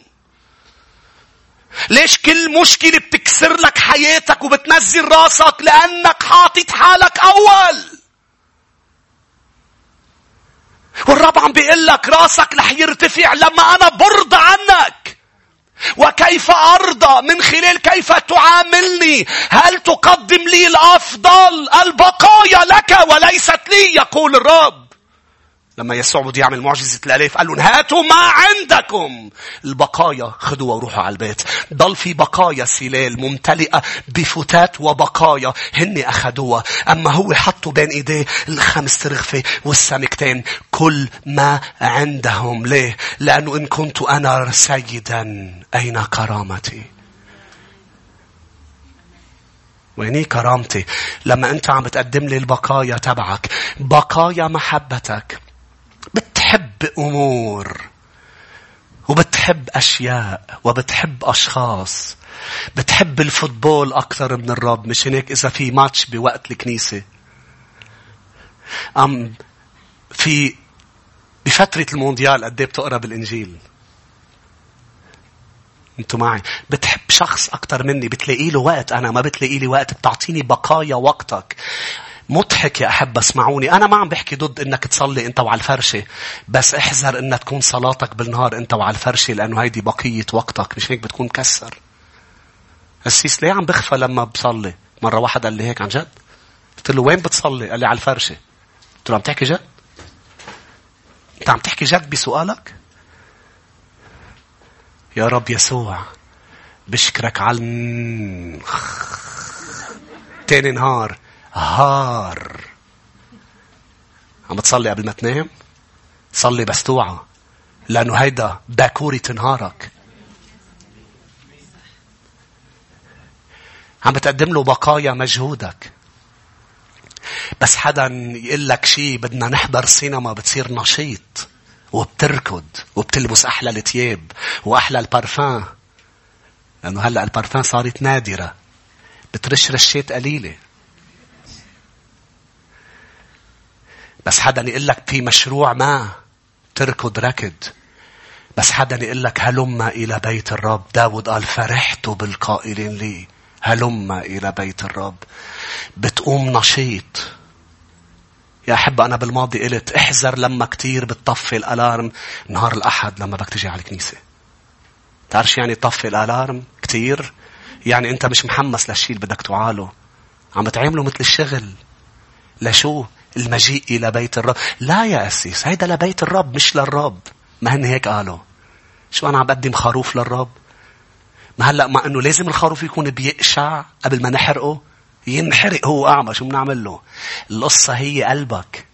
ليش كل مشكلة بتكسر لك حياتك وبتنزل راسك لأنك حاطط حالك أول. والرب عم بيقول لك راسك رح يرتفع لما أنا برضى عنك. وكيف أرضى من خلال كيف تعاملني؟ هل تقدم لي الأفضل البقايا لك وليست لي؟ يقول الرب. لما يسوع بده يعمل معجزة الألاف قال لهم هاتوا ما عندكم. البقايا خذوها وروحوا على البيت. ضل في بقايا سلال ممتلئة بفتات وبقايا هن أخذوها أما هو حطوا بين إيديه الخمس ترغفة والسمكتين. كل ما عندهم. ليه؟ لأنه إن كنت أنا سيدا أين كرامتي؟ ويني كرامتي؟ لما أنت عم بتقدم لي البقايا تبعك. بقايا محبتك. بتحب أمور وبتحب أشياء وبتحب أشخاص. بتحب الفوتبول أكثر من الرب مش هيك إذا في ماتش بوقت الكنيسة. أم في بفترة المونديال قد إيه بتقرأ بالإنجيل؟ أنتوا معي. بتحب شخص أكثر مني بتلاقي له وقت. أنا ما بتلاقي لي وقت. بتعطيني بقايا وقتك. مضحك يا أحب اسمعوني. أنا ما عم بحكي ضد إنك تصلي أنت وعلى الفرشة بس احذر إنها تكون صلاتك بالنهار أنت وعلى الفرشة لأنه هيدي بقية وقتك مش هيك بتكون مكسر. السيس ليه عم بخفى لما بصلي؟ مرة واحد قال لي هيك عن جد. قلت له وين بتصلي؟ قال لي على الفرشة. قلت له عم تحكي جد؟ أنت عم تحكي جد بسؤالك؟ يا رب يسوع بشكرك على تاني نهار هار. عم تصلي قبل ما تنام؟ صلي بس توعى لأنه هيدا باكورة نهارك عم بتقدم له بقايا مجهودك. بس حدا يقول لك شيء بدنا نحضر سينما بتصير نشيط وبتركض وبتلبس أحلى الثياب وأحلى البارفان. لأنه هلأ البارفان صارت نادرة. بترش رشات قليلة. بس حدا يقول لك في مشروع ما تركض ركض بس حدا يقول لك هلم إلى بيت الرب. داود قال فرحت بالقائلين لي هلم إلى بيت الرب. بتقوم نشيط. يا أحب أنا بالماضي قلت احذر لما كتير بتطفي الألارم. نهار الأحد لما بدك تجي على الكنيسة. تعرف يعني طفي الألارم كتير؟ يعني أنت مش محمس للشيء اللي بدك تعاله. عم بتعامله مثل الشغل. لشو؟ المجيء إلى بيت الرب. لا يا أسيس هيدا لبيت الرب مش للرب. ما هن هيك قالوا. شو أنا عم بقدم خروف للرب؟ ما هلأ مع أنه لازم الخروف يكون بيقشع قبل ما نحرقه؟ ينحرق هو أعمى شو بنعمل له؟ القصة هي قلبك.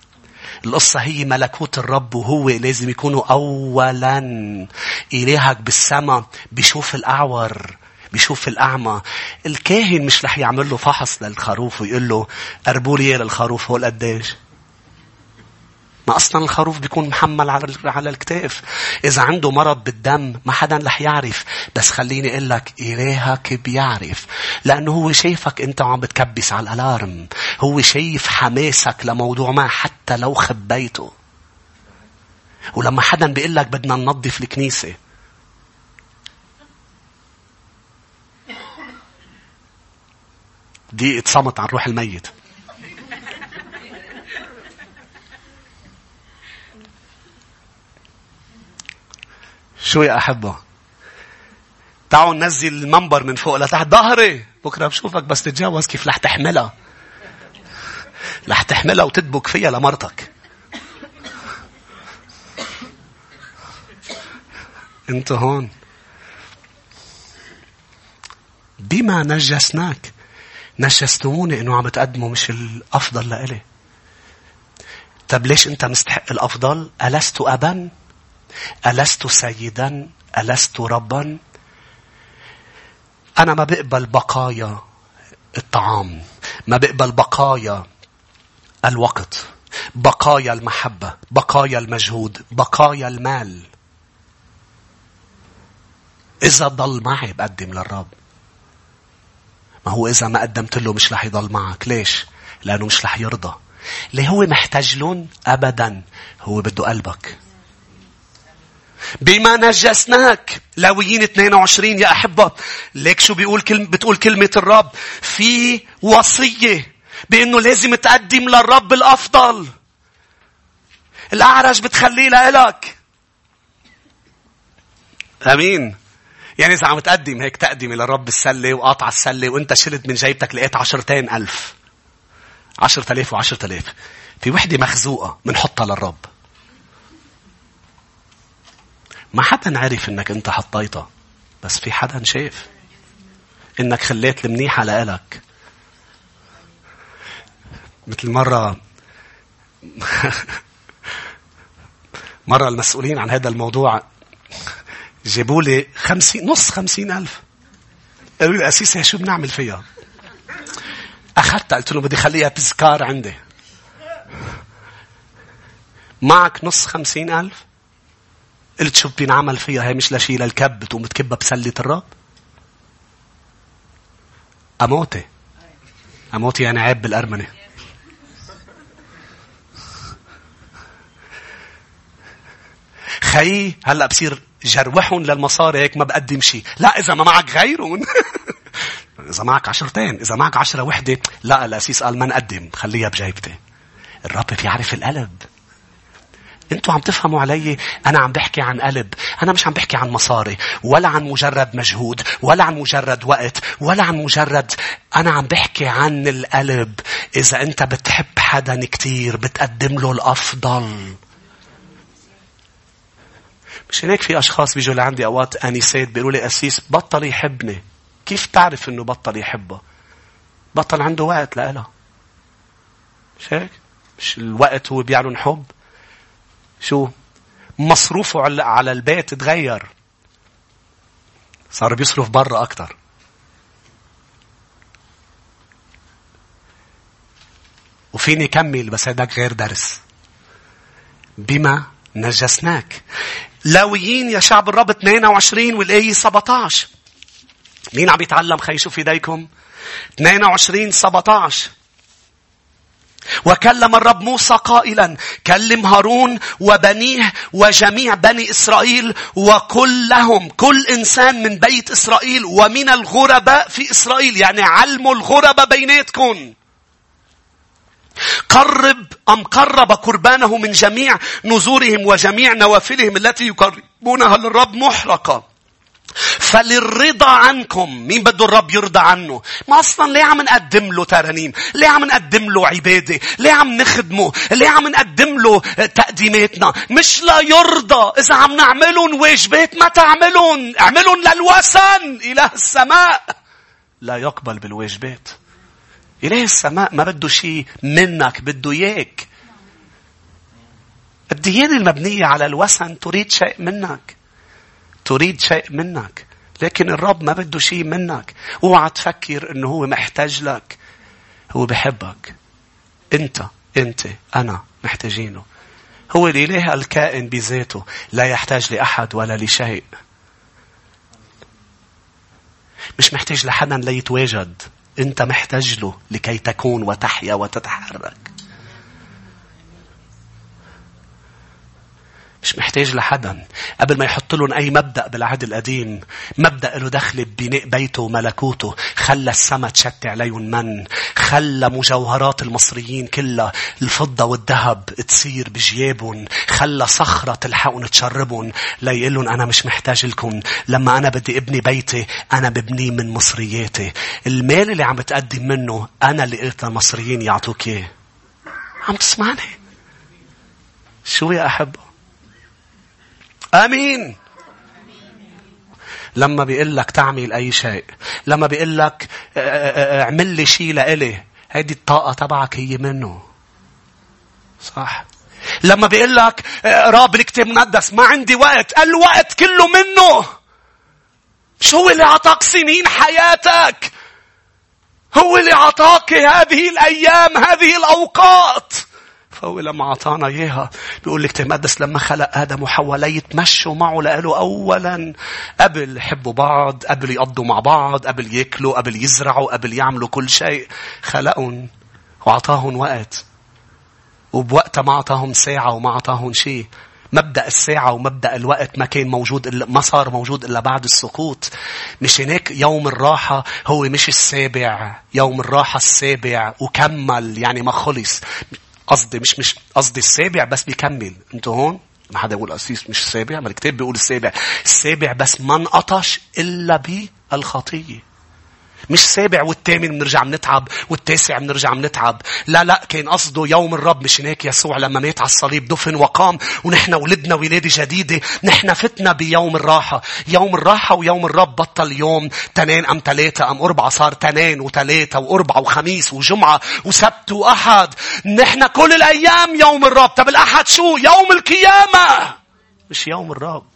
القصة هي ملكوت الرب وهو لازم يكونوا أولا. إلهك بالسماء بيشوف الأعور. بيشوف الأعمى الكاهن مش رح يعمل له فحص للخروف ويقول له قربوا لي للخروف هو قديش ما أصلا الخروف بيكون محمل على على الكتاف. إذا عنده مرض بالدم ما حدا رح يعرف. بس خليني أقول لك إلهك بيعرف. لأنه هو شايفك أنت عم بتكبس على الألارم. هو شايف حماسك لموضوع ما حتى لو خبيته. ولما حدا بيقول لك بدنا ننظف الكنيسة دقيقة صمت عن روح الميت. شو يا أحبة؟ تعالوا ننزل المنبر من فوق لتحت ظهري. بكرة بشوفك بس تتجاوز كيف رح تحملها. رح تحملها وتدبك فيها لمرتك. انت هون. بما نجسناك نجستموني إنه عم تقدموا مش الأفضل لإلي. طب ليش أنت مستحق الأفضل؟ ألست ابا؟ ألست سيدا؟ ألست ربا؟ أنا ما بقبل بقايا الطعام ما بقبل بقايا الوقت بقايا المحبة بقايا المجهود بقايا المال. إذا ضل معي بقدم للرب. ما هو إذا ما قدمت له مش رح يضل معك. ليش؟ لأنه مش رح يرضى. ليه هو محتاج لهم؟ أبدا. هو بده قلبك. بما نجسناك. لاويين 22 يا أحبة. ليك شو بيقول كلمة بتقول كلمة الرب؟ في وصية بأنه لازم تقدم للرب الأفضل. الأعرج بتخليه لإلك. أمين. يعني إذا عم تقدم هيك تقدمي للرب السلة وقاطع السلة وإنت شلت من جيبتك لقيت عشرتين ألف. عشرة آلاف وعشرة آلاف. في وحدة مخزوقة منحطها للرب. ما حدا عرف إنك أنت حطيتها بس في حدا شاف إنك خليت المنيحة لإلك. مثل مرة مرة المسؤولين عن هذا الموضوع جابوا لي خمسين نص خمسين ألف. قالوا لي أسيسة شو بنعمل فيها؟ أخذتها قلت له بدي خليها تذكار عندي. معك نص خمسين ألف؟ قلت شو بينعمل فيها؟ هي مش لشي للكب بتقوم تكبها بسلة الرب. أموتي. أموتي يعني عيب بالأرمنة. خي هلأ بصير جروحهم للمصاري هيك ما بقدم شيء لا إذا ما معك غيرهم. إذا معك عشرتين إذا معك عشرة وحدة. لا الاسيس قال ما نقدم خليها بجيبتي الرب بيعرف القلب. أنتوا عم تفهموا علي؟ أنا عم بحكي عن قلب. أنا مش عم بحكي عن مصاري. ولا عن مجرد مجهود ولا عن مجرد وقت ولا عن مجرد أنا عم بحكي عن القلب. إذا أنت بتحب حدا كتير بتقدم له الأفضل. مش هيك في أشخاص بيجوا لعندي أوقات أنيسات بيقولوا لي أسيس بطل يحبني. كيف تعرف إنه بطل يحبها بطل عنده وقت لها مش هيك؟ مش الوقت هو بيعلن حب. شو؟ مصروفه على البيت تغير صار بيصرف برا أكتر. وفيني كمل بس هيداك غير درس. بما نجسناك. لاويين يا شعب الرب 22 والآية 17 مين عم يتعلم خي شوف إيديكم؟ 22 17 وكلم الرب موسى قائلا كلم هارون وبنيه وجميع بني إسرائيل وكلهم كل إنسان من بيت إسرائيل ومن الغرباء في إسرائيل يعني علموا الغرباء بيناتكم. قرب أم قرب قربانه من جميع نذورهم وجميع نوافلهم التي يقربونها للرب محرقة. فللرضا عنكم. مين بده الرب يرضى عنه؟ ما أصلا ليه عم نقدم له ترانيم؟ ليه عم نقدم له عبادة؟ ليه عم نخدمه؟ ليه عم نقدم له تقديماتنا؟ مش لا يرضى. إذا عم نعملهم واجبات ما تعملهم؟ اعملهم للوثن إله السماء. لا يقبل بالواجبات إله السماء ما بده شيء منك بده إياك. الديانة المبنية على الوثن تريد شيء منك. تريد شيء منك. لكن الرب ما بده شيء منك. اوعى تفكر إنه هو محتاج لك. هو بحبك. أنت أنت أنا محتاجينه. هو الاله الكائن بذاته لا يحتاج لأحد ولا لشيء. مش محتاج لحدا ليتواجد. أنت محتاج له لكي تكون وتحيا وتتحرك. مش محتاج لحدا. قبل ما يحط لهم أي مبدأ بالعهد القديم مبدأ له دخل ببناء بيته وملكوته خلى السما تشتي عليهم من خلى مجوهرات المصريين كلها الفضة والذهب تصير بجيابهم خلى صخرة تلحقهم تشربهم ليقول لهم أنا مش محتاج لكم لما أنا بدي ابني بيتي أنا ببنيه من مصرياتي. المال اللي عم تقدم منه أنا اللي قلت للمصريين يعطوك إياه. عم تسمعني؟ شو يا أحبه؟ آمين. لما بيقول لك تعمل أي شيء لما بيقول لك آه، آه، آه، اعمل لي شيء لإلي هيدي الطاقة تبعك هي منه. صح؟ لما بيقول لك اقرا بالكتاب المقدس ما عندي وقت الوقت كله منه. شو هو اللي أعطاك سنين حياتك؟ هو اللي أعطاك هذه الأيام هذه الأوقات. فهو لما أعطانا إياها بيقول لك تمدس لما خلق آدم وحواء ليتمشوا معه لقالوا أولا. قبل يحبوا بعض قبل يقضوا مع بعض قبل ياكلوا قبل يزرعوا قبل يعملوا كل شيء. خلقهم وأعطاهم وقت. وبوقتها ما أعطاهم ساعة وما أعطاهم شيء. مبدأ الساعة ومبدأ الوقت ما كان موجود إلا ما صار موجود إلا بعد السقوط. مش هناك يوم الراحة هو مش السابع، يوم الراحة السابع وكمل يعني ما خلص. قصدي مش مش قصدي السابع بس بيكمل. أنتوا هون؟ ما حدا يقول قسيس مش السابع ما الكتاب بيقول السابع. السابع بس ما انقطش إلا بالخطية. مش سابع والثامن بنرجع بنتعب والتاسع بنرجع بنتعب. لا لا كان قصده يوم الرب مش هناك يسوع لما مات على الصليب دفن وقام ونحن ولدنا ولادة جديدة نحن فتنا بيوم الراحة. يوم الراحة ويوم الرب بطل يوم تنين أم ثلاثة أم أربعة صار تنين وثلاثة وأربعة وخميس وجمعة وسبت وأحد. نحن كل الأيام يوم الرب. طب الأحد شو؟ يوم القيامة. مش يوم الرب.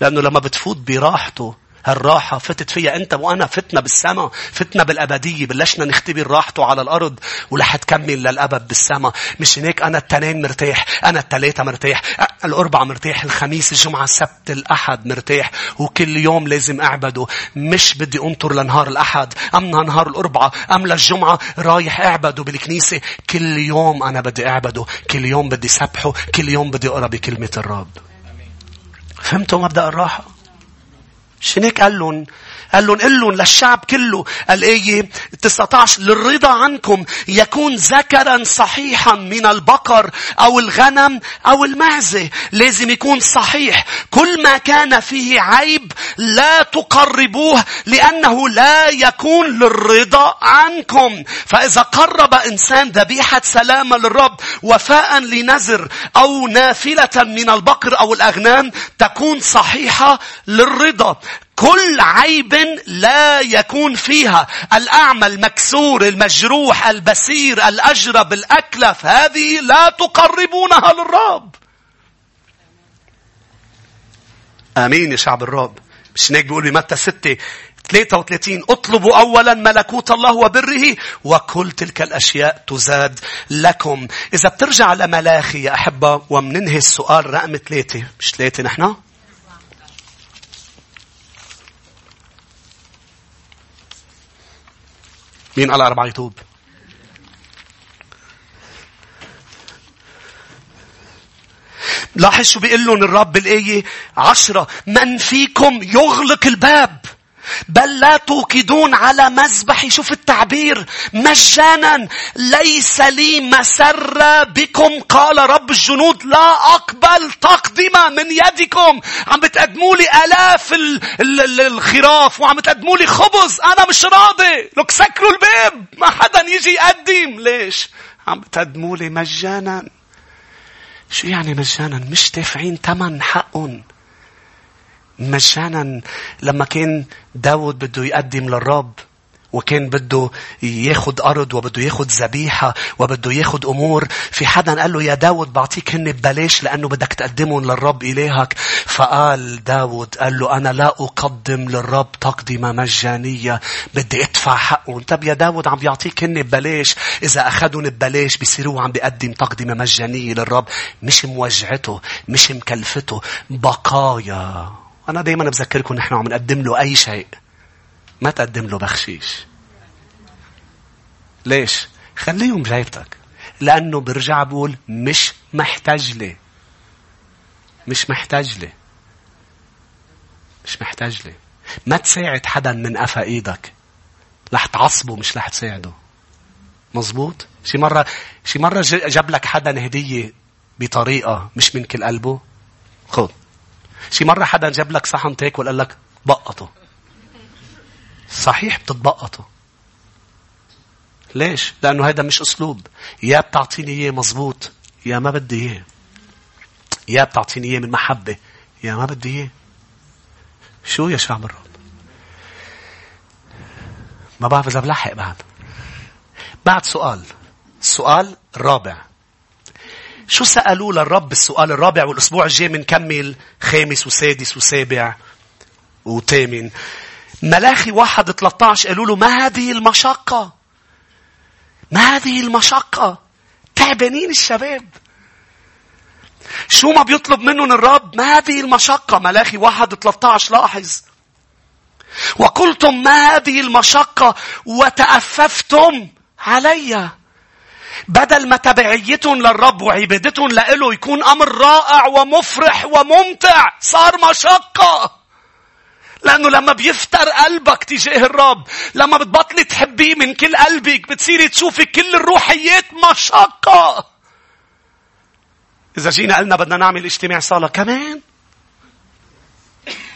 لأنه لما بتفوت براحته هالراحة فتت فيها أنت وأنا فتنا بالسماء فتنا بالأبدية بلشنا نختبر راحته على الأرض ولح تكمل للأبد بالسماء مش هناك أنا التنين مرتاح أنا التلاتة مرتاح الأربعة مرتاح الخميس الجمعة السبت الأحد مرتاح وكل يوم لازم أعبده. مش بدي أنطر لنهار الأحد أم نهار الأربعة أم للجمعة رايح أعبده بالكنيسة. كل يوم أنا بدي أعبده كل يوم بدي سبحه كل يوم بدي أقرأ بكلمة الرب. فهمتوا مبدأ الراحة؟ شنيك قال لهم قال لهم قل لهم للشعب كله الآية 19 للرضا عنكم يكون ذكرا صحيحا من البقر أو الغنم أو المعزة لازم يكون صحيح. كل ما كان فيه عيب لا تقربوه لأنه لا يكون للرضا عنكم. فإذا قرب إنسان ذبيحة سلامة للرب وفاء لنذر أو نافلة من البقر أو الأغنام تكون صحيحة للرضا. كل عيب لا يكون فيها الأعمى المكسور المجروح البسير الأجرب الأكلف هذه لا تقربونها للرب آمين يا شعب الرب مش هيك بيقول بمتى ستة 33 اطلبوا أولا ملكوت الله وبره وكل تلك الأشياء تزاد لكم. إذا بترجع لملاخي يا أحبة ومننهي السؤال رقم ثلاثة مش ثلاثة نحن؟ مين قال أربعة يتوب؟ لاحظ شو بيقول لهم الرب بالآية عشرة من فيكم يغلق الباب بل لا توقدون على مذبحي شوف التعبير مجانا ليس لي مسرة بكم قال رب الجنود لا أقبل تقدمة من يدكم. عم بتقدموا لي آلاف الخراف وعم بتقدموا لي خبز. أنا مش راضي. لك سكروا الباب. ما حدا يجي يقدم. ليش؟ عم بتقدموا لي مجانا. شو يعني مجانا؟ مش دافعين ثمن حقهم مجانا لما كان داود بده يقدم للرب وكان بده ياخد أرض وبده ياخد ذبيحة وبده ياخد أمور. في حدا قال له يا داود بعطيك هن ببلاش لأنه بدك تقدمهم للرب إلهك. فقال داود قال له أنا لا أقدم للرب تقدمة مجانية بدي أدفع حقهم. طب يا داود عم بيعطيك هن ببلاش. إذا أخذهم ببلاش بيصيروا عم بيقدم تقدمة مجانية للرب. مش موجعته مش مكلفته بقايا. أنا دايما بذكركم نحن عم نقدم له أي شيء. ما تقدم له بخشيش. ليش؟ خليهم بجيبتك لأنه برجع بقول مش محتاج لي مش محتاج لي مش محتاج لي ما تساعد حدا من قفا إيدك. رح تعصبه مش رح تساعده. مزبوط شي مرة شي مرة جاب لك حدا هدية بطريقة مش من كل قلبه؟ خذ شي مرة حدا جاب لك صحن تاكل قال لك بقطه. صحيح بتتبقطه. ليش؟ لأنه هذا مش أسلوب. يا بتعطيني إياه مزبوط يا ما بدي إياه. يا بتعطيني إياه من محبة يا ما بدي إياه. شو يا شعب الرب؟ ما بعرف إذا بلحق بعد بعد سؤال. السؤال الرابع شو سألوا للرب السؤال الرابع والأسبوع الجاي بنكمل خامس وسادس وسابع وثامن. ملاخي واحد 13 قالوا له ما هذه المشقة؟ ما هذه المشقة؟ تعبانين الشباب. شو ما بيطلب منهم الرب؟ ما هذه المشقة؟ ملاخي واحد 13 لاحظ. وقلتم ما هذه المشقة؟ وتأففتم علي. بدل ما تبعيتهم للرب وعبادتهم لإله يكون أمر رائع ومفرح وممتع صار مشقة. لأنه لما بيفتر قلبك تجاه الرب لما بتبطلي تحبيه من كل قلبك بتصيري تشوفي كل الروحيات مشقة. إذا جينا قلنا بدنا نعمل اجتماع صلاة كمان.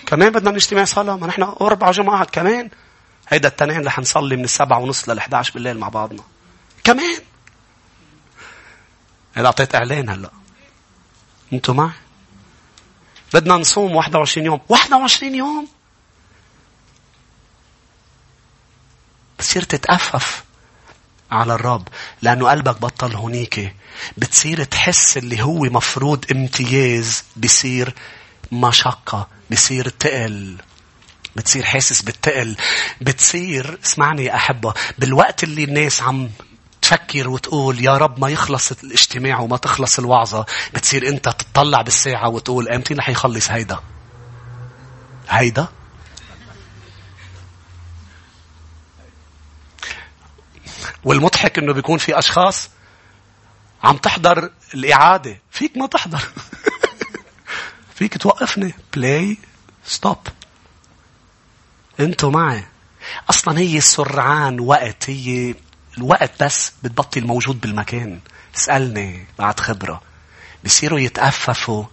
كمان بدنا نجتمع صلاة ما نحن أربع جماعات كمان. هيدا التنين رح نصلي من السبعة ونص لل 11 بالليل مع بعضنا. كمان. هذا أعطيت إعلان هلا. أنتوا معي؟ بدنا نصوم 21 يوم. 21 يوم؟ بتصير تتأفف على الرب لأنه قلبك بطل هونيك. بتصير تحس اللي هو مفروض امتياز بصير مشقة بصير تقل. بتصير حاسس بالتقل. بتصير اسمعني يا أحبة بالوقت اللي الناس عم تفكر وتقول يا رب ما يخلص الاجتماع وما تخلص الوعظة. بتصير انت تطلع بالساعة وتقول إمتى رح يخلص هيدا؟ هيدا؟ والمضحك إنه بيكون في أشخاص عم تحضر الإعادة. فيك ما تحضر. فيك توقفني. play. Stop. أنتوا معي. أصلا هي سرقان وقت. هي الوقت بس بتبطل موجود بالمكان. اسألني بعد خبرة. بصيروا يتأففوا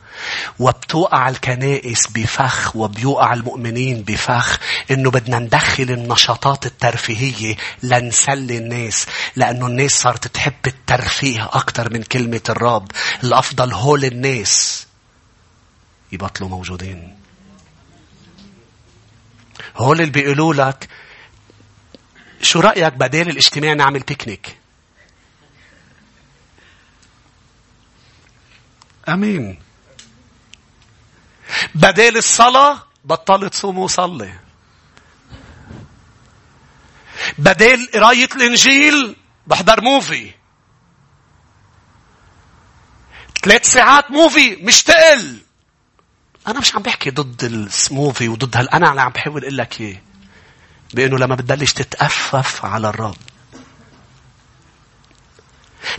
وبتوقع الكنائس بفخ وبيوقع المؤمنين بفخ إنه بدنا ندخل النشاطات الترفيهية لنسلي الناس لأنه الناس صارت تحب الترفيه أكثر من كلمة الرب. الأفضل هول الناس يبطلوا موجودين. هول اللي بيقولوا لك شو رأيك بدال الاجتماع نعمل بيكنيك أمين. بدال الصلاة بطلت صوم وصلي. بدال قراية الإنجيل بحضر movie ثلاث ساعات movie مش تقل أنا مش عم بحكي ضد ال movie وضد هال أنا عم بحاول أقول لك إيه. بأنه لما بتبلش تتأفف على الرب.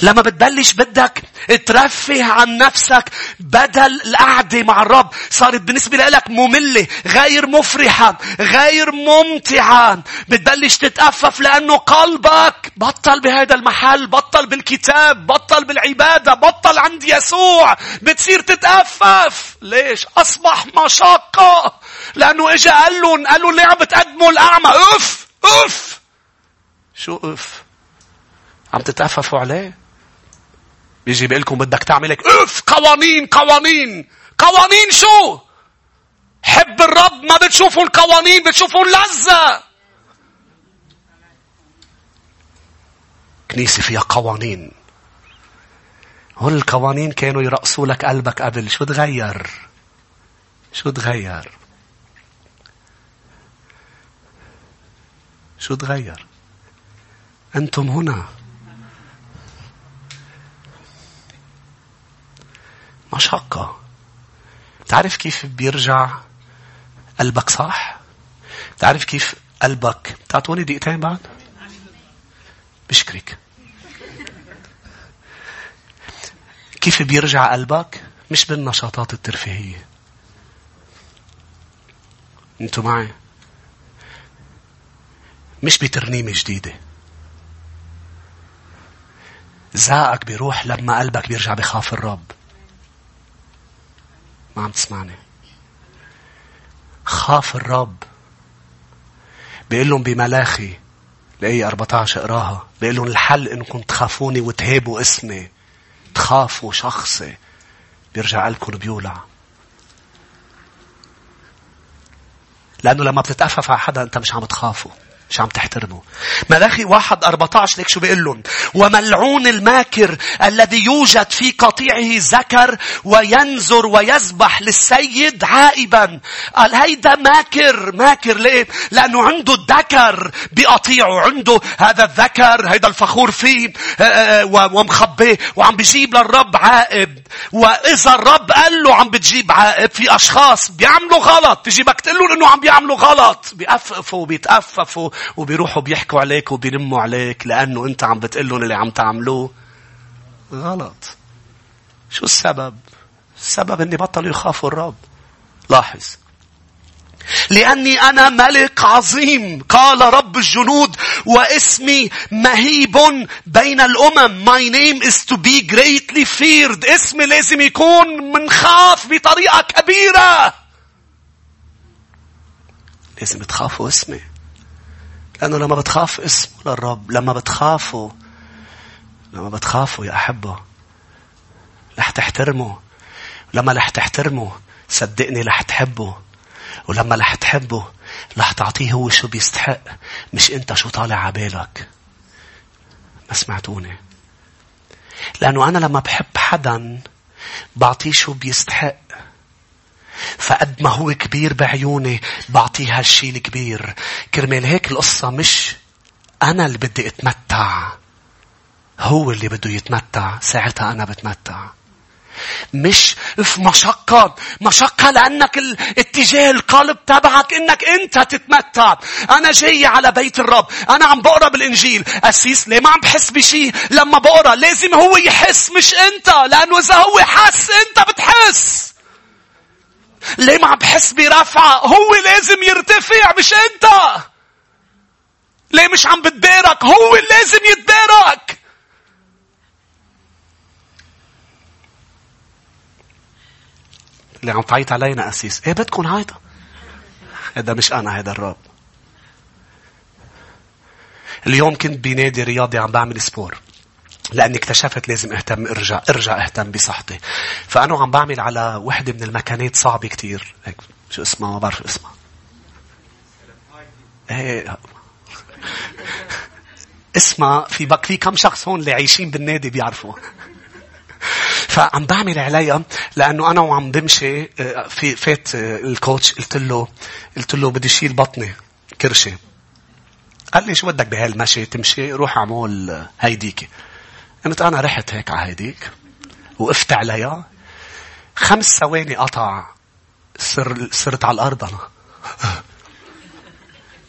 لما بتبلش بدك ترفه عن نفسك بدل القعدة مع الرب صارت بالنسبة لك مملة غير مفرحة غير ممتعة. بتبلش تتأفف لأنه قلبك بطل بهذا المحل بطل بالكتاب بطل بالعبادة بطل عند يسوع. بتصير تتأفف ليش؟ أصبح مشقة. لأنه إجا قال لهم قالوا اللي عم بتقدموا الأعمى؟ أف أف شو أف عم تتأففوا عليه؟ بيجي بيقول لكم بدك تعمل اف قوانين قوانين. قوانين شو؟ حب الرب ما بتشوفوا القوانين بتشوفوا اللذة. كنيسة فيها قوانين. هول القوانين كانوا يرقصوا لك قلبك قبل. شو تغير؟ شو تغير؟ شو تغير؟ أنتم هنا. مشقة تعرف كيف بيرجع قلبك صح؟ تعرف كيف قلبك تعطوني دقيقتين بعد؟ بشكرك كيف بيرجع قلبك؟ مش بالنشاطات الترفيهية أنتوا معي مش بترنيمة جديدة زاقك بيروح لما قلبك بيرجع بخاف الرب ما عم تسمعني. خاف الرب. بيقول لهم بملاخي لأي 14 اقراها بيقول لهم الحل انكم تخافوني وتهيبوا اسمي. تخافوا شخصي. بيرجع قلبكم بيولع. لأنه لما بتتأفف على حدا أنت مش عم تخافه. مش عم تحترمه. ملاخي واحد 14 ليك شو بيقول لهم؟ وملعون الماكر الذي يوجد في قطيعه ذكر وينزر ويذبح للسيد عائبا. قال هيدا ماكر. ماكر ليه؟ لأنه عنده الذكر بقطيعه عنده هذا الذكر هيدا الفخور فيه آه، آه، ومخبيه وعم بيجيب للرب عائب. وإذا الرب قال له عم بتجيب عائب في أشخاص بيعملوا غلط. تجيبك تقول له إنه عم بيعملوا غلط. بيأففوا بيتأففوا. وبيروحوا بيحكوا عليك وبيلموا عليك لأنه أنت عم بتقول لهم اللي عم تعملوه غلط. شو السبب؟ السبب إني بطلوا يخافوا الرب. لاحظ. لأني أنا ملك عظيم قال رب الجنود واسمي مهيب بين الأمم my name is to be greatly feared اسمي لازم يكون منخاف بطريقة كبيرة لازم تخافوا اسمي لأنه لما بتخاف اسمه للرب لما بتخافوا لما بتخافوا يا أحبة رح تحترمه. لما رح تحترمه صدقني رح تحبه. ولما رح تحبه رح تعطيه هو شو بيستحق مش أنت شو طالع عبالك ما سمعتوني؟ لأنه أنا لما بحب حدا بعطيه شو بيستحق. فقد ما هو كبير بعيوني بعطيه هالشي الكبير كرمال هيك القصة مش أنا اللي بدي أتمتع. هو اللي بده يتمتع ساعتها أنا بتمتع. مش في مشقة مشقة لأنك الاتجاه القلب تبعك إنك أنت تتمتع. أنا جاي على بيت الرب أنا عم بقرأ بالإنجيل. أسيس ليه ما عم بحس بشي؟ لما بقرأ لازم هو يحس مش أنت لأنه إذا هو حس أنت بتحس. ليه ما بحس برفعة هو لازم يرتفع مش انت. ليه مش عم بتبارك هو لازم يتبارك اللي عم تعيط علينا أسيس. إيه بدكم هيدا هذا مش أنا هذا الرب. اليوم كنت بنادي رياضي عم بعمل سبور. لأني اكتشفت لازم اهتم ارجع ارجع اهتم بصحتي. فأنا عم بعمل على وحدة من المكانات صعبة كتير. هيك شو اسمها ما بعرف اسمها. إيه اسمها في بك في كم شخص هون اللي عايشين بالنادي بيعرفوا. فعم بعمل عليها لأنه أنا وعم بمشي آه، في فات آه، الكوتش قلت له قلت له بدي شيل بطني كرشه قال لي شو بدك بهالمشي تمشي روح اعمل هيديكي قمت أنا رحت هيك على هيديك وقفت عليها. خمس ثواني قطع سر صرت على الأرض أنا.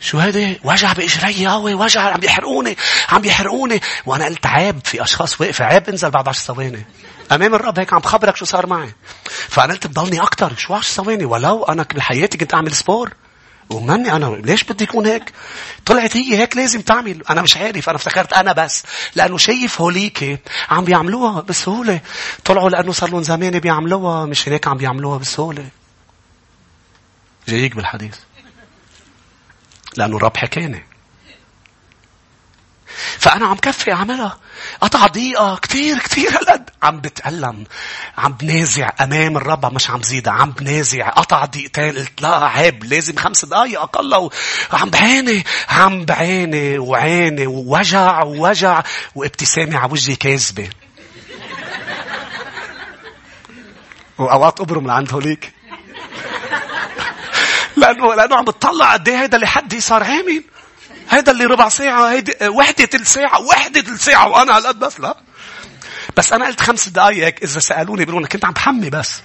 شو هيدي؟ وجع بإجري قوي وجع عم بيحرقوني عم بيحرقوني وأنا قلت عيب في أشخاص واقفة عيب انزل بعد عشر ثواني. أمام الرب هيك عم بخبرك شو صار معي. فأنا قلت بضلني أكتر. شو عشر ثواني؟ ولو أنا بحياتي كنت أعمل سبور. ومني أنا ليش بدي يكون هيك؟ طلعت هي هيك لازم تعمل. أنا مش عارف أنا افتكرت أنا بس لأنه شايف هوليك عم بيعملوها بسهولة. طلعوا لأنه صار لهم زمان بيعملوها مش هيك عم بيعملوها بسهولة. جايك بالحديث. لأنه الرب حكاني. فأنا عم كفي أعملها قطع دقيقة. كتير كتير هالقد عم بتألم. عم بنازع أمام الرب. مش عم زيدها. عم بنازع. قطع دقيقتين. قلت لا عيب. لازم خمس دقايق أقل. عم بعاني. عم بعاني. وعاني. ووجع ووجع. وابتسامة على وجهي كاذبة. وأوقات أبرم لعند هوليك. لأنه لأنه عم بتطلع قد إيه هيدا حدي صار عامل. هيدا اللي ربع ساعة هيدي وحدة تلت ساعة وحدة تلت ساعة وأنا هالقد بس لا. بس أنا قلت خمس دقايق إذا سألوني بيقولوا كنت عم بحمي بس.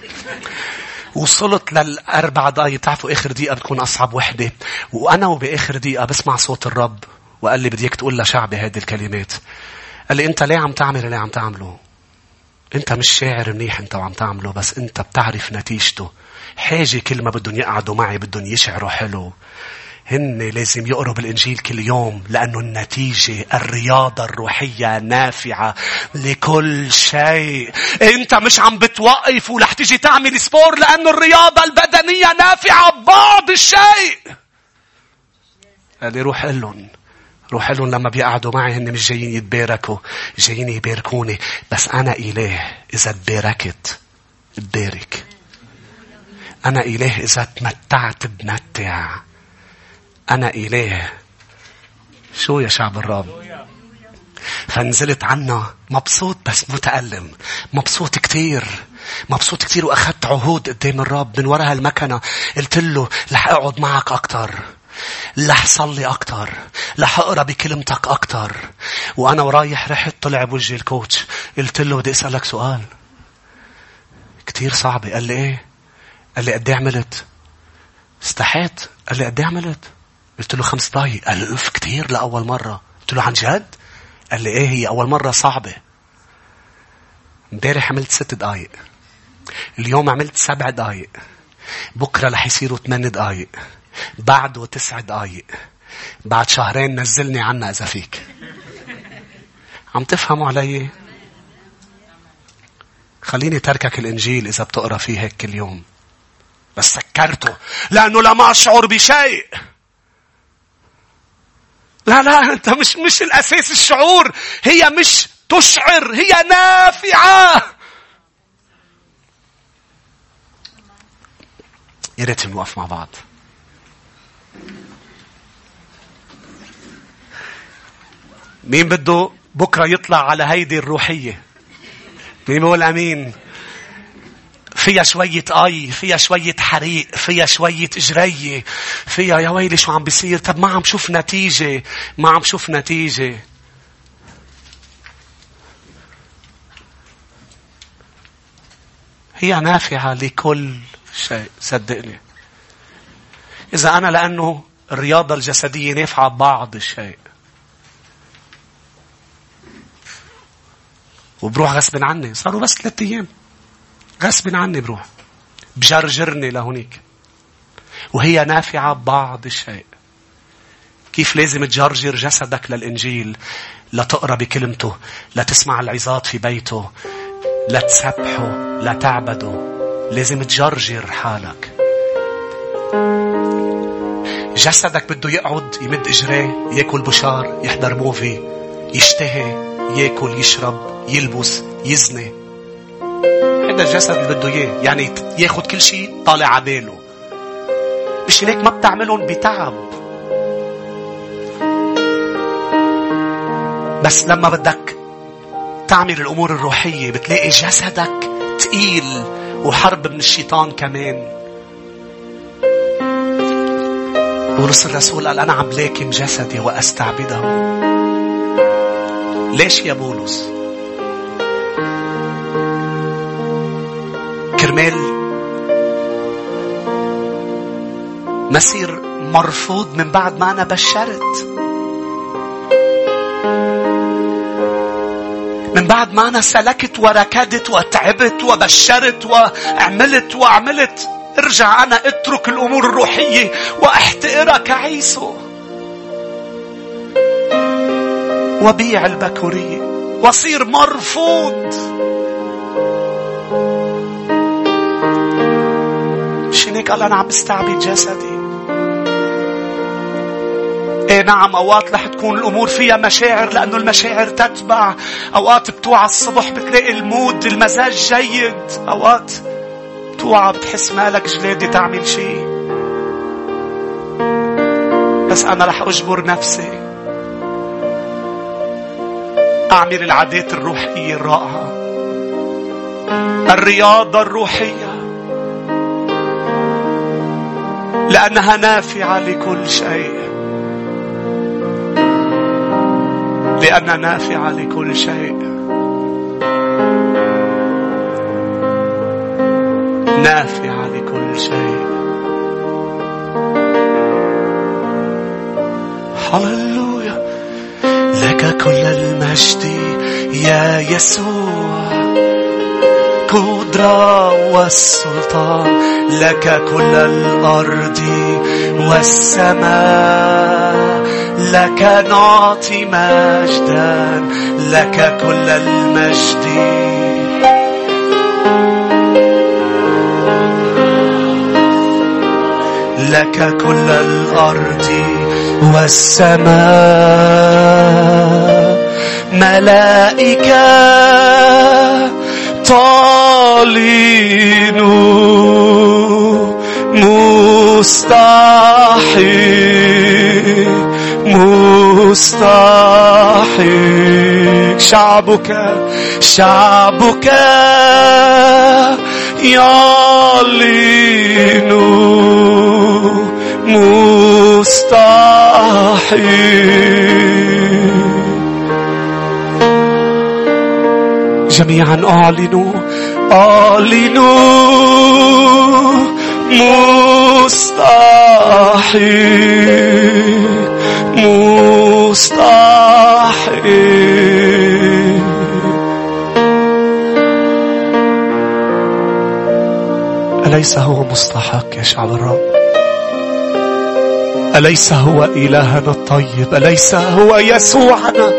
وصلت للأربع دقايق بتعرفوا آخر دقيقة بتكون أصعب وحدة. وأنا وبآخر دقيقة بسمع صوت الرب. وقال لي بدي اياك تقول لشعبي هذه الكلمات. قال لي أنت ليه عم تعمل اللي عم تعمله؟ أنت مش شاعر منيح أنت وعم تعمله بس أنت بتعرف نتيجته. حاجة كلمة بدهم يقعدوا معي بدهم يشعروا حلو. هن لازم يقروا بالإنجيل كل يوم لأنه النتيجة الرياضة الروحية نافعة لكل شيء. أنت مش عم بتوقف ولح تيجي تعمل سبور لأنه الرياضة البدنية نافعة بعض الشيء. قال لي روح قل لهم. روح لهم لما بيقعدوا معي هن مش جايين يتباركوا. جايين يباركوني. بس أنا إله إذا تباركت ببارك أنا إله إذا تمتعت بمتع. أنا إله شو يا شعب الرب فنزلت عنا. مبسوط بس متألم. مبسوط كتير. مبسوط كتير وأخذت عهود قدام الرب من وراء هالمكنة. قلت له رح أقعد معك أكتر. رح صلي أكتر. رح أقرأ بكلمتك أكتر. وأنا ورايح رحت طلع بوجهي الكوتش قلت له بدي أسألك سؤال. كتير صعبة. قال لي إيه؟ قال لي قد إيه عملت؟ استحيت. قال لي قد إيه عملت؟ قلت له خمس دقايق. قال لي أوف كتير لأول مرة. قلت له عن جد؟ قال لي إيه هي أول مرة صعبة. امبارح عملت ست دقايق. اليوم عملت سبع دقايق. بكرة رح يصيروا ثمان دقايق. بعده تسع دقايق. بعد شهرين نزلني عنا إذا فيك. عم تفهموا علي؟ خليني تركك الإنجيل إذا بتقرأ فيه هيك كل يوم. بس سكرته. لأنه لم أشعر بشيء. لا لا انت مش مش الأساس الشعور. هي مش تشعر هي نافعة. يا ريت نوقف مع بعض. مين بده بكرة يطلع على هيدي الروحية؟ مين بيقول أمين؟ فيها شوية آي فيها شوية حريق فيها شوية جرية فيها يا ويلي شو عم بيصير؟ طب ما عم شوف نتيجة ما عم شوف نتيجة. هي نافعة لكل شيء صدقني. إذا أنا لأنه الرياضة الجسدية نافعة بعض الشيء. وبروح غصب عني صاروا بس ثلاثة أيام. غصب عني بروح. بجرجرني لهونيك. وهي نافعة بعض الشيء. كيف لازم تجرجر جسدك للإنجيل لتقرأ بكلمته لتسمع العظات في بيته لتسبحه لتعبده. لازم تجرجر حالك. جسدك بده يقعد يمد إجريه ياكل بشار يحضر موفي يشتهي ياكل يشرب يلبس يزني. هذا الجسد اللي بده إياه. يعني ياخذ كل شيء طالع على باله مش هيك ما بتعملهم بتعب. بس لما بدك تعمل الأمور الروحية بتلاقي جسدك تقيل وحرب من الشيطان كمان. بولس الرسول قال أنا عم لاكم جسدي واستعبده ليش يا بولس؟ كرمال. مسير مرفوض من بعد ما أنا بشرت. من بعد ما أنا سلكت وركدت وتعبت وبشرت وعملت وعملت ارجع أنا اترك الأمور الروحية واحتقرها كعيسو وبيع البكورية. وصير مرفوض. هيك قال أنا عم بستعبد جسدي. إيه نعم أوقات رح تكون الأمور فيها مشاعر لأنه المشاعر تتبع. أوقات بتوعى الصبح بتلاقي المود المزاج جيد. أوقات بتوعى بتحس مالك جلادي تعمل شيء بس أنا رح أجبر نفسي. أعمل العادات الروحية الرائعة. الرياضة الروحية. لأنها نافعة لكل شيء. لأنها نافعة لكل شيء. نافعة لكل شيء. هللويا لك كل المجد يا يسوع. القدرة والسلطان لك كل الأرض والسماء لك نعطي مجدا لك كل المجد. لك كل الأرض والسماء. ملائكة طالين مستحيل مستحق شعبك شعبك يعلن مستحق جميعا أعلنوا أعلنوا مستحيل مستحيل. أليس هو مستحق يا شعب الرب؟ أليس هو إلهنا الطيب؟ أليس هو يسوعنا؟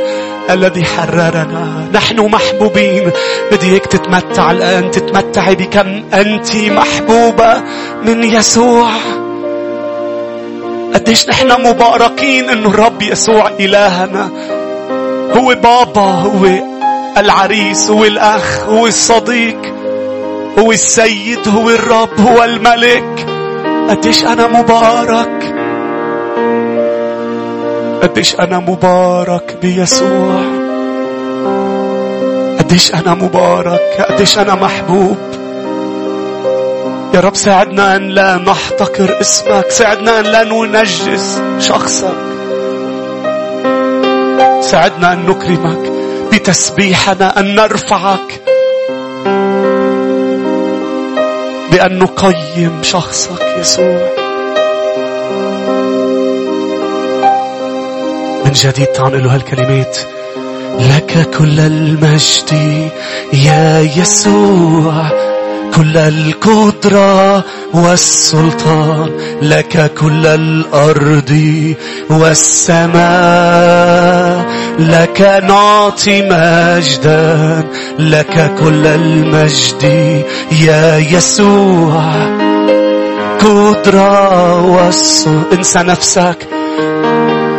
الذي حررنا. نحن محبوبين. بدي هيك تتمتع الآن. تتمتعي بكم أنت محبوبة من يسوع. قديش نحن مباركين إنه الرب يسوع إلهنا. هو بابا هو العريس هو الأخ هو الصديق هو السيد هو الرب هو الملك. قديش أنا مبارك. قديش أنا مبارك بيسوع. قديش أنا مبارك قديش أنا محبوب. يا رب ساعدنا أن لا نحتقر اسمك ساعدنا أن لا ننجس شخصك. ساعدنا أن نكرمك بتسبيحنا أن نرفعك بأن نقيم شخصك يسوع. جديد تعال له هالكلمات. لك كل المجد يا يسوع كل القدرة والسلطان. لك كل الأرض والسماء. لك نعطي مجدا. لك كل المجد يا يسوع. قدرة والسلطان. انسى نفسك.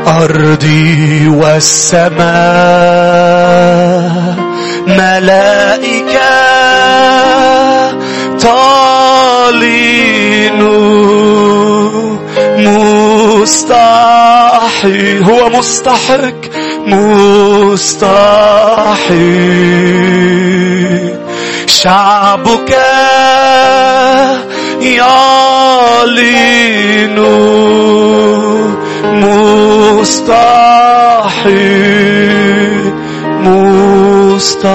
الأرض والسماء. ملائكة طالين مستحي هو مستحق مستحي. شعبك يعلن مستحيل مستحيل.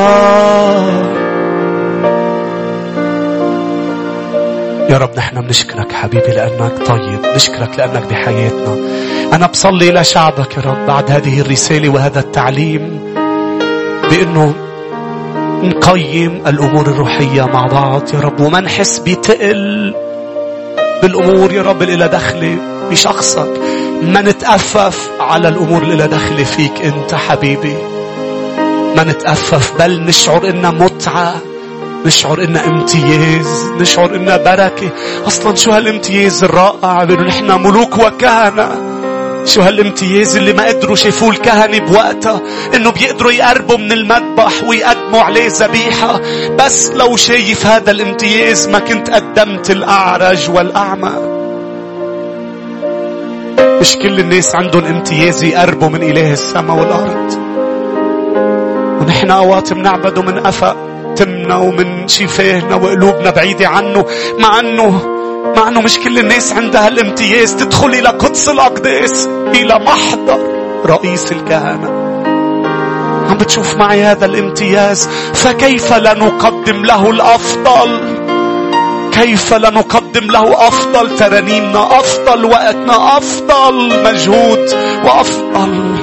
يا رب نحن بنشكرك حبيبي لأنك طيب نشكرك لأنك بحياتنا. أنا بصلي لشعبك يا رب بعد هذه الرسالة وهذا التعليم بأنه نقيم الأمور الروحية مع بعض يا رب وما نحس بتقل. بالأمور يا رب اللي دخلي بشخصك. ما نتأفف على الأمور اللي دخل فيك أنت حبيبي. ما نتأفف بل نشعر إنها متعة نشعر إنها امتياز نشعر إنها بركة. أصلا شو هالامتياز الرائع؟ بأنه نحن ملوك وكهنة. شو هالامتياز اللي ما قدروا شافوه الكهنة بوقتها إنه بيقدروا يقربوا من المذبح ويقدموا عليه ذبيحة. بس لو شايف هذا الامتياز ما كنت قدمت الأعرج والأعمى. مش كل الناس عندهم امتياز يقربوا من إله السماء والأرض. ونحن أوقات بنعبده من أفق تمنا ومن شفاهنا وقلوبنا بعيدة عنه مع أنه مع أنه مش كل الناس عندها الامتياز تدخل إلى قدس الأقداس إلى محضر رئيس الكهنة. عم بتشوف معي هذا الامتياز؟ فكيف لا نقدم له الأفضل؟ كيف لا نقدم له أفضل؟ ترانيمنا أفضل وقتنا أفضل مجهود وأفضل.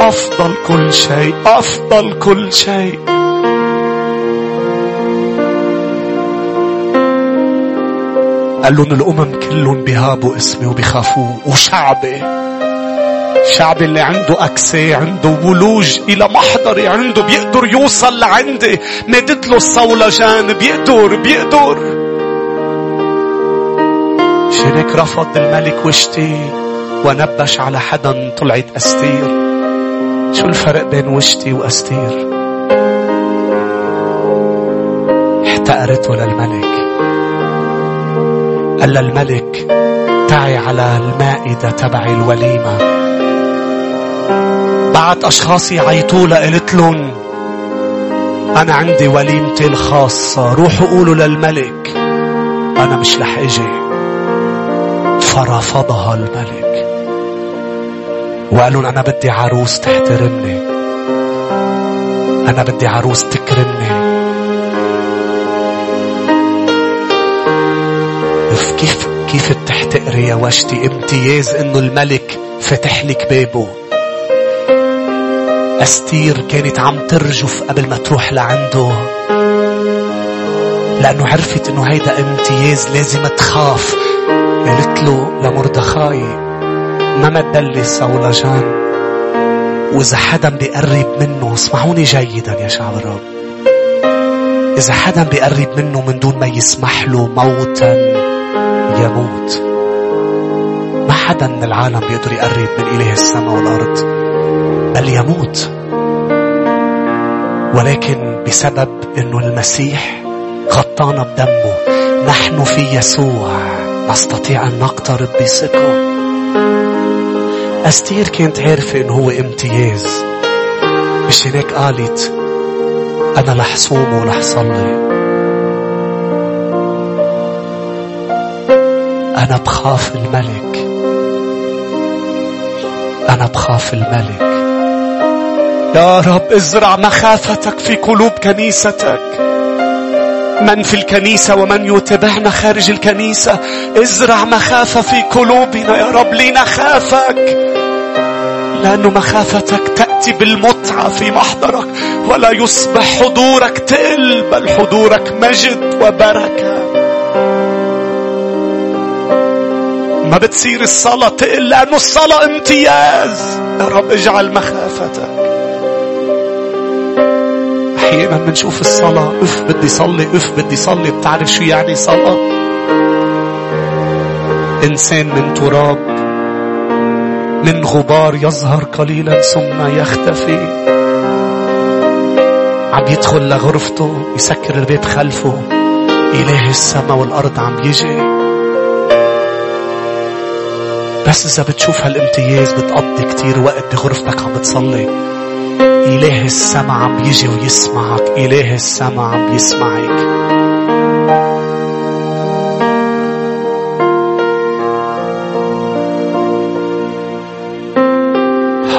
أفضل كل شيء أفضل كل شيء. قال لهم الأمم كلهم بيهابوا اسمي وبيخافوه وشعبي الشعب اللي عنده أكسي عنده ولوج إلى محضري عنده بيقدر يوصل لعندي. مدت له الصولجان بيقدر بيقدر. شريك رفض الملك وشتي ونبش على حدا طلعت أستير. شو الفرق بين وشتي وأستير؟ احتقرته للملك قال للملك تعي على المائدة تبع الوليمة. بعد أشخاص يعيطوا لها قلت لهم أنا عندي وليمتي الخاصة روحوا قولوا للملك أنا مش رح أجي. فرفضها الملك. وقالوا أنا بدي عروس تحترمني أنا بدي عروس تكرمني. كيف بتحتقري يا وشتي امتياز إنه الملك فتح لك بابه. أستير كانت عم ترجف قبل ما تروح لعنده. لأنه عرفت إنه هيدا امتياز لازم تخاف. قالت له لمردخاي ما تدلي صولجان وإذا حدا بيقرب منه اسمعوني جيدا يا شعب الرب إذا حدا بيقرب منه من دون ما يسمح له موتا. يموت. ما حدا من العالم بيقدر يقرب من إله السماء والأرض. بل يموت. ولكن بسبب أنه المسيح غطانا بدمه نحن في يسوع. نستطيع أن نقترب بثقة. أستير كانت عارفة أنه هو امتياز مش هناك قالت أنا رح صوم أنا بخاف الملك. أنا بخاف الملك. يا رب ازرع مخافتك في قلوب كنيستك. من في الكنيسة ومن يتبعنا خارج الكنيسة. ازرع مخافة في قلوبنا يا رب لنخافك. لأن مخافتك تأتي بالمتعة في محضرك ولا يصبح حضورك تقل بل حضورك مجد وبركة. ما بتصير الصلاة تقل لأنه الصلاة امتياز. يا رب اجعل مخافتك. أحيانا بنشوف الصلاة أف بدي صلي أف بدي صلي. بتعرف شو يعني صلاة؟ إنسان من تراب من غبار يظهر قليلا ثم يختفي. عم يدخل لغرفته يسكر البيت خلفه. إله السماء والأرض عم يجي بس إذا بتشوف هالامتياز بتقضي كتير وقت بغرفتك عم بتصلي. إله السماء عم يجي ويسمعك. إله السماء عم يسمعك.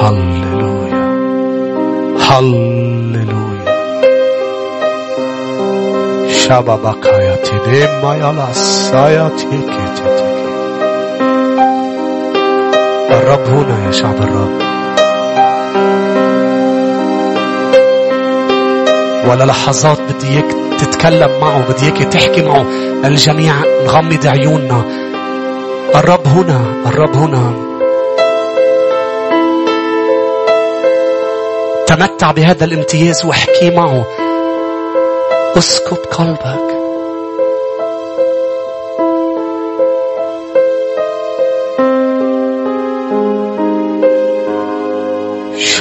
هللويا. هللويا. شبابك يا تدم يا لسايا الرب هنا يا شعب الرب. ولا لحظات بدي إياك تتكلم معه بدي إياك تحكي معه. الجميع نغمض عيوننا. الرب هنا الرب هنا. تمتع بهذا الامتياز واحكي معه. اسكب قلبك.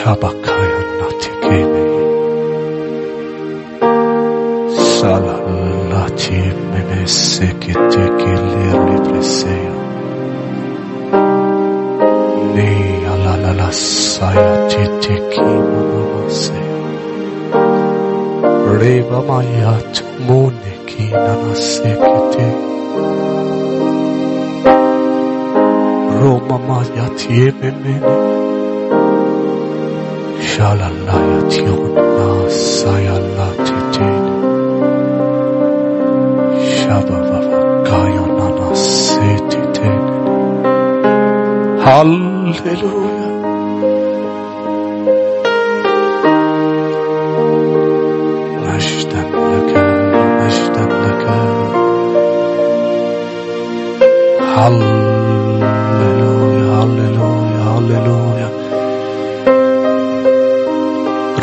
Tabakaya Natikini Sala Lati Menesekitiki Lirli Preseya Ni Alalala Saya Titiki Mamaseya Reba Mayat Muniki Nanasekiti Roma Mayat Yememene memene Shalalaya tiona sayalla titene هللويا مجدا لك مجدا لك هللويا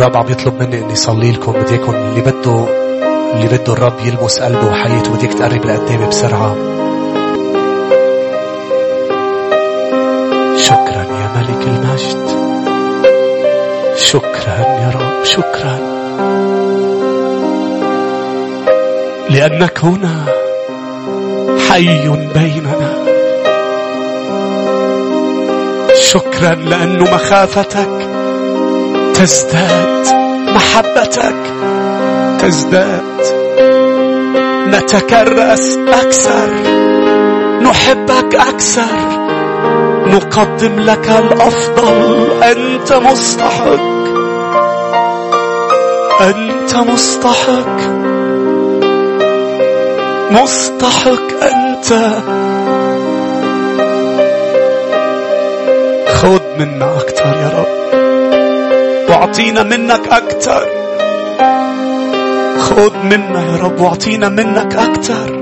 الرب عم يطلب مني إني صلي لكم بدي اياكم اللي بده اللي بده الرب يلمس قلبه وحياته بديك تقرب لقدامي بسرعة. ملك المجد. شكرا يا رب شكرا. لأنك هنا حي بيننا. شكرا لأن مخافتك تزداد. محبتك تزداد. نتكرس أكثر نحبك أكثر. نقدم لك الأفضل. أنت مستحق. أنت مستحق. مستحق أنت. خذ منا أكثر يا رب. واعطينا منك أكثر. خذ منا يا رب وأعطينا منك أكثر.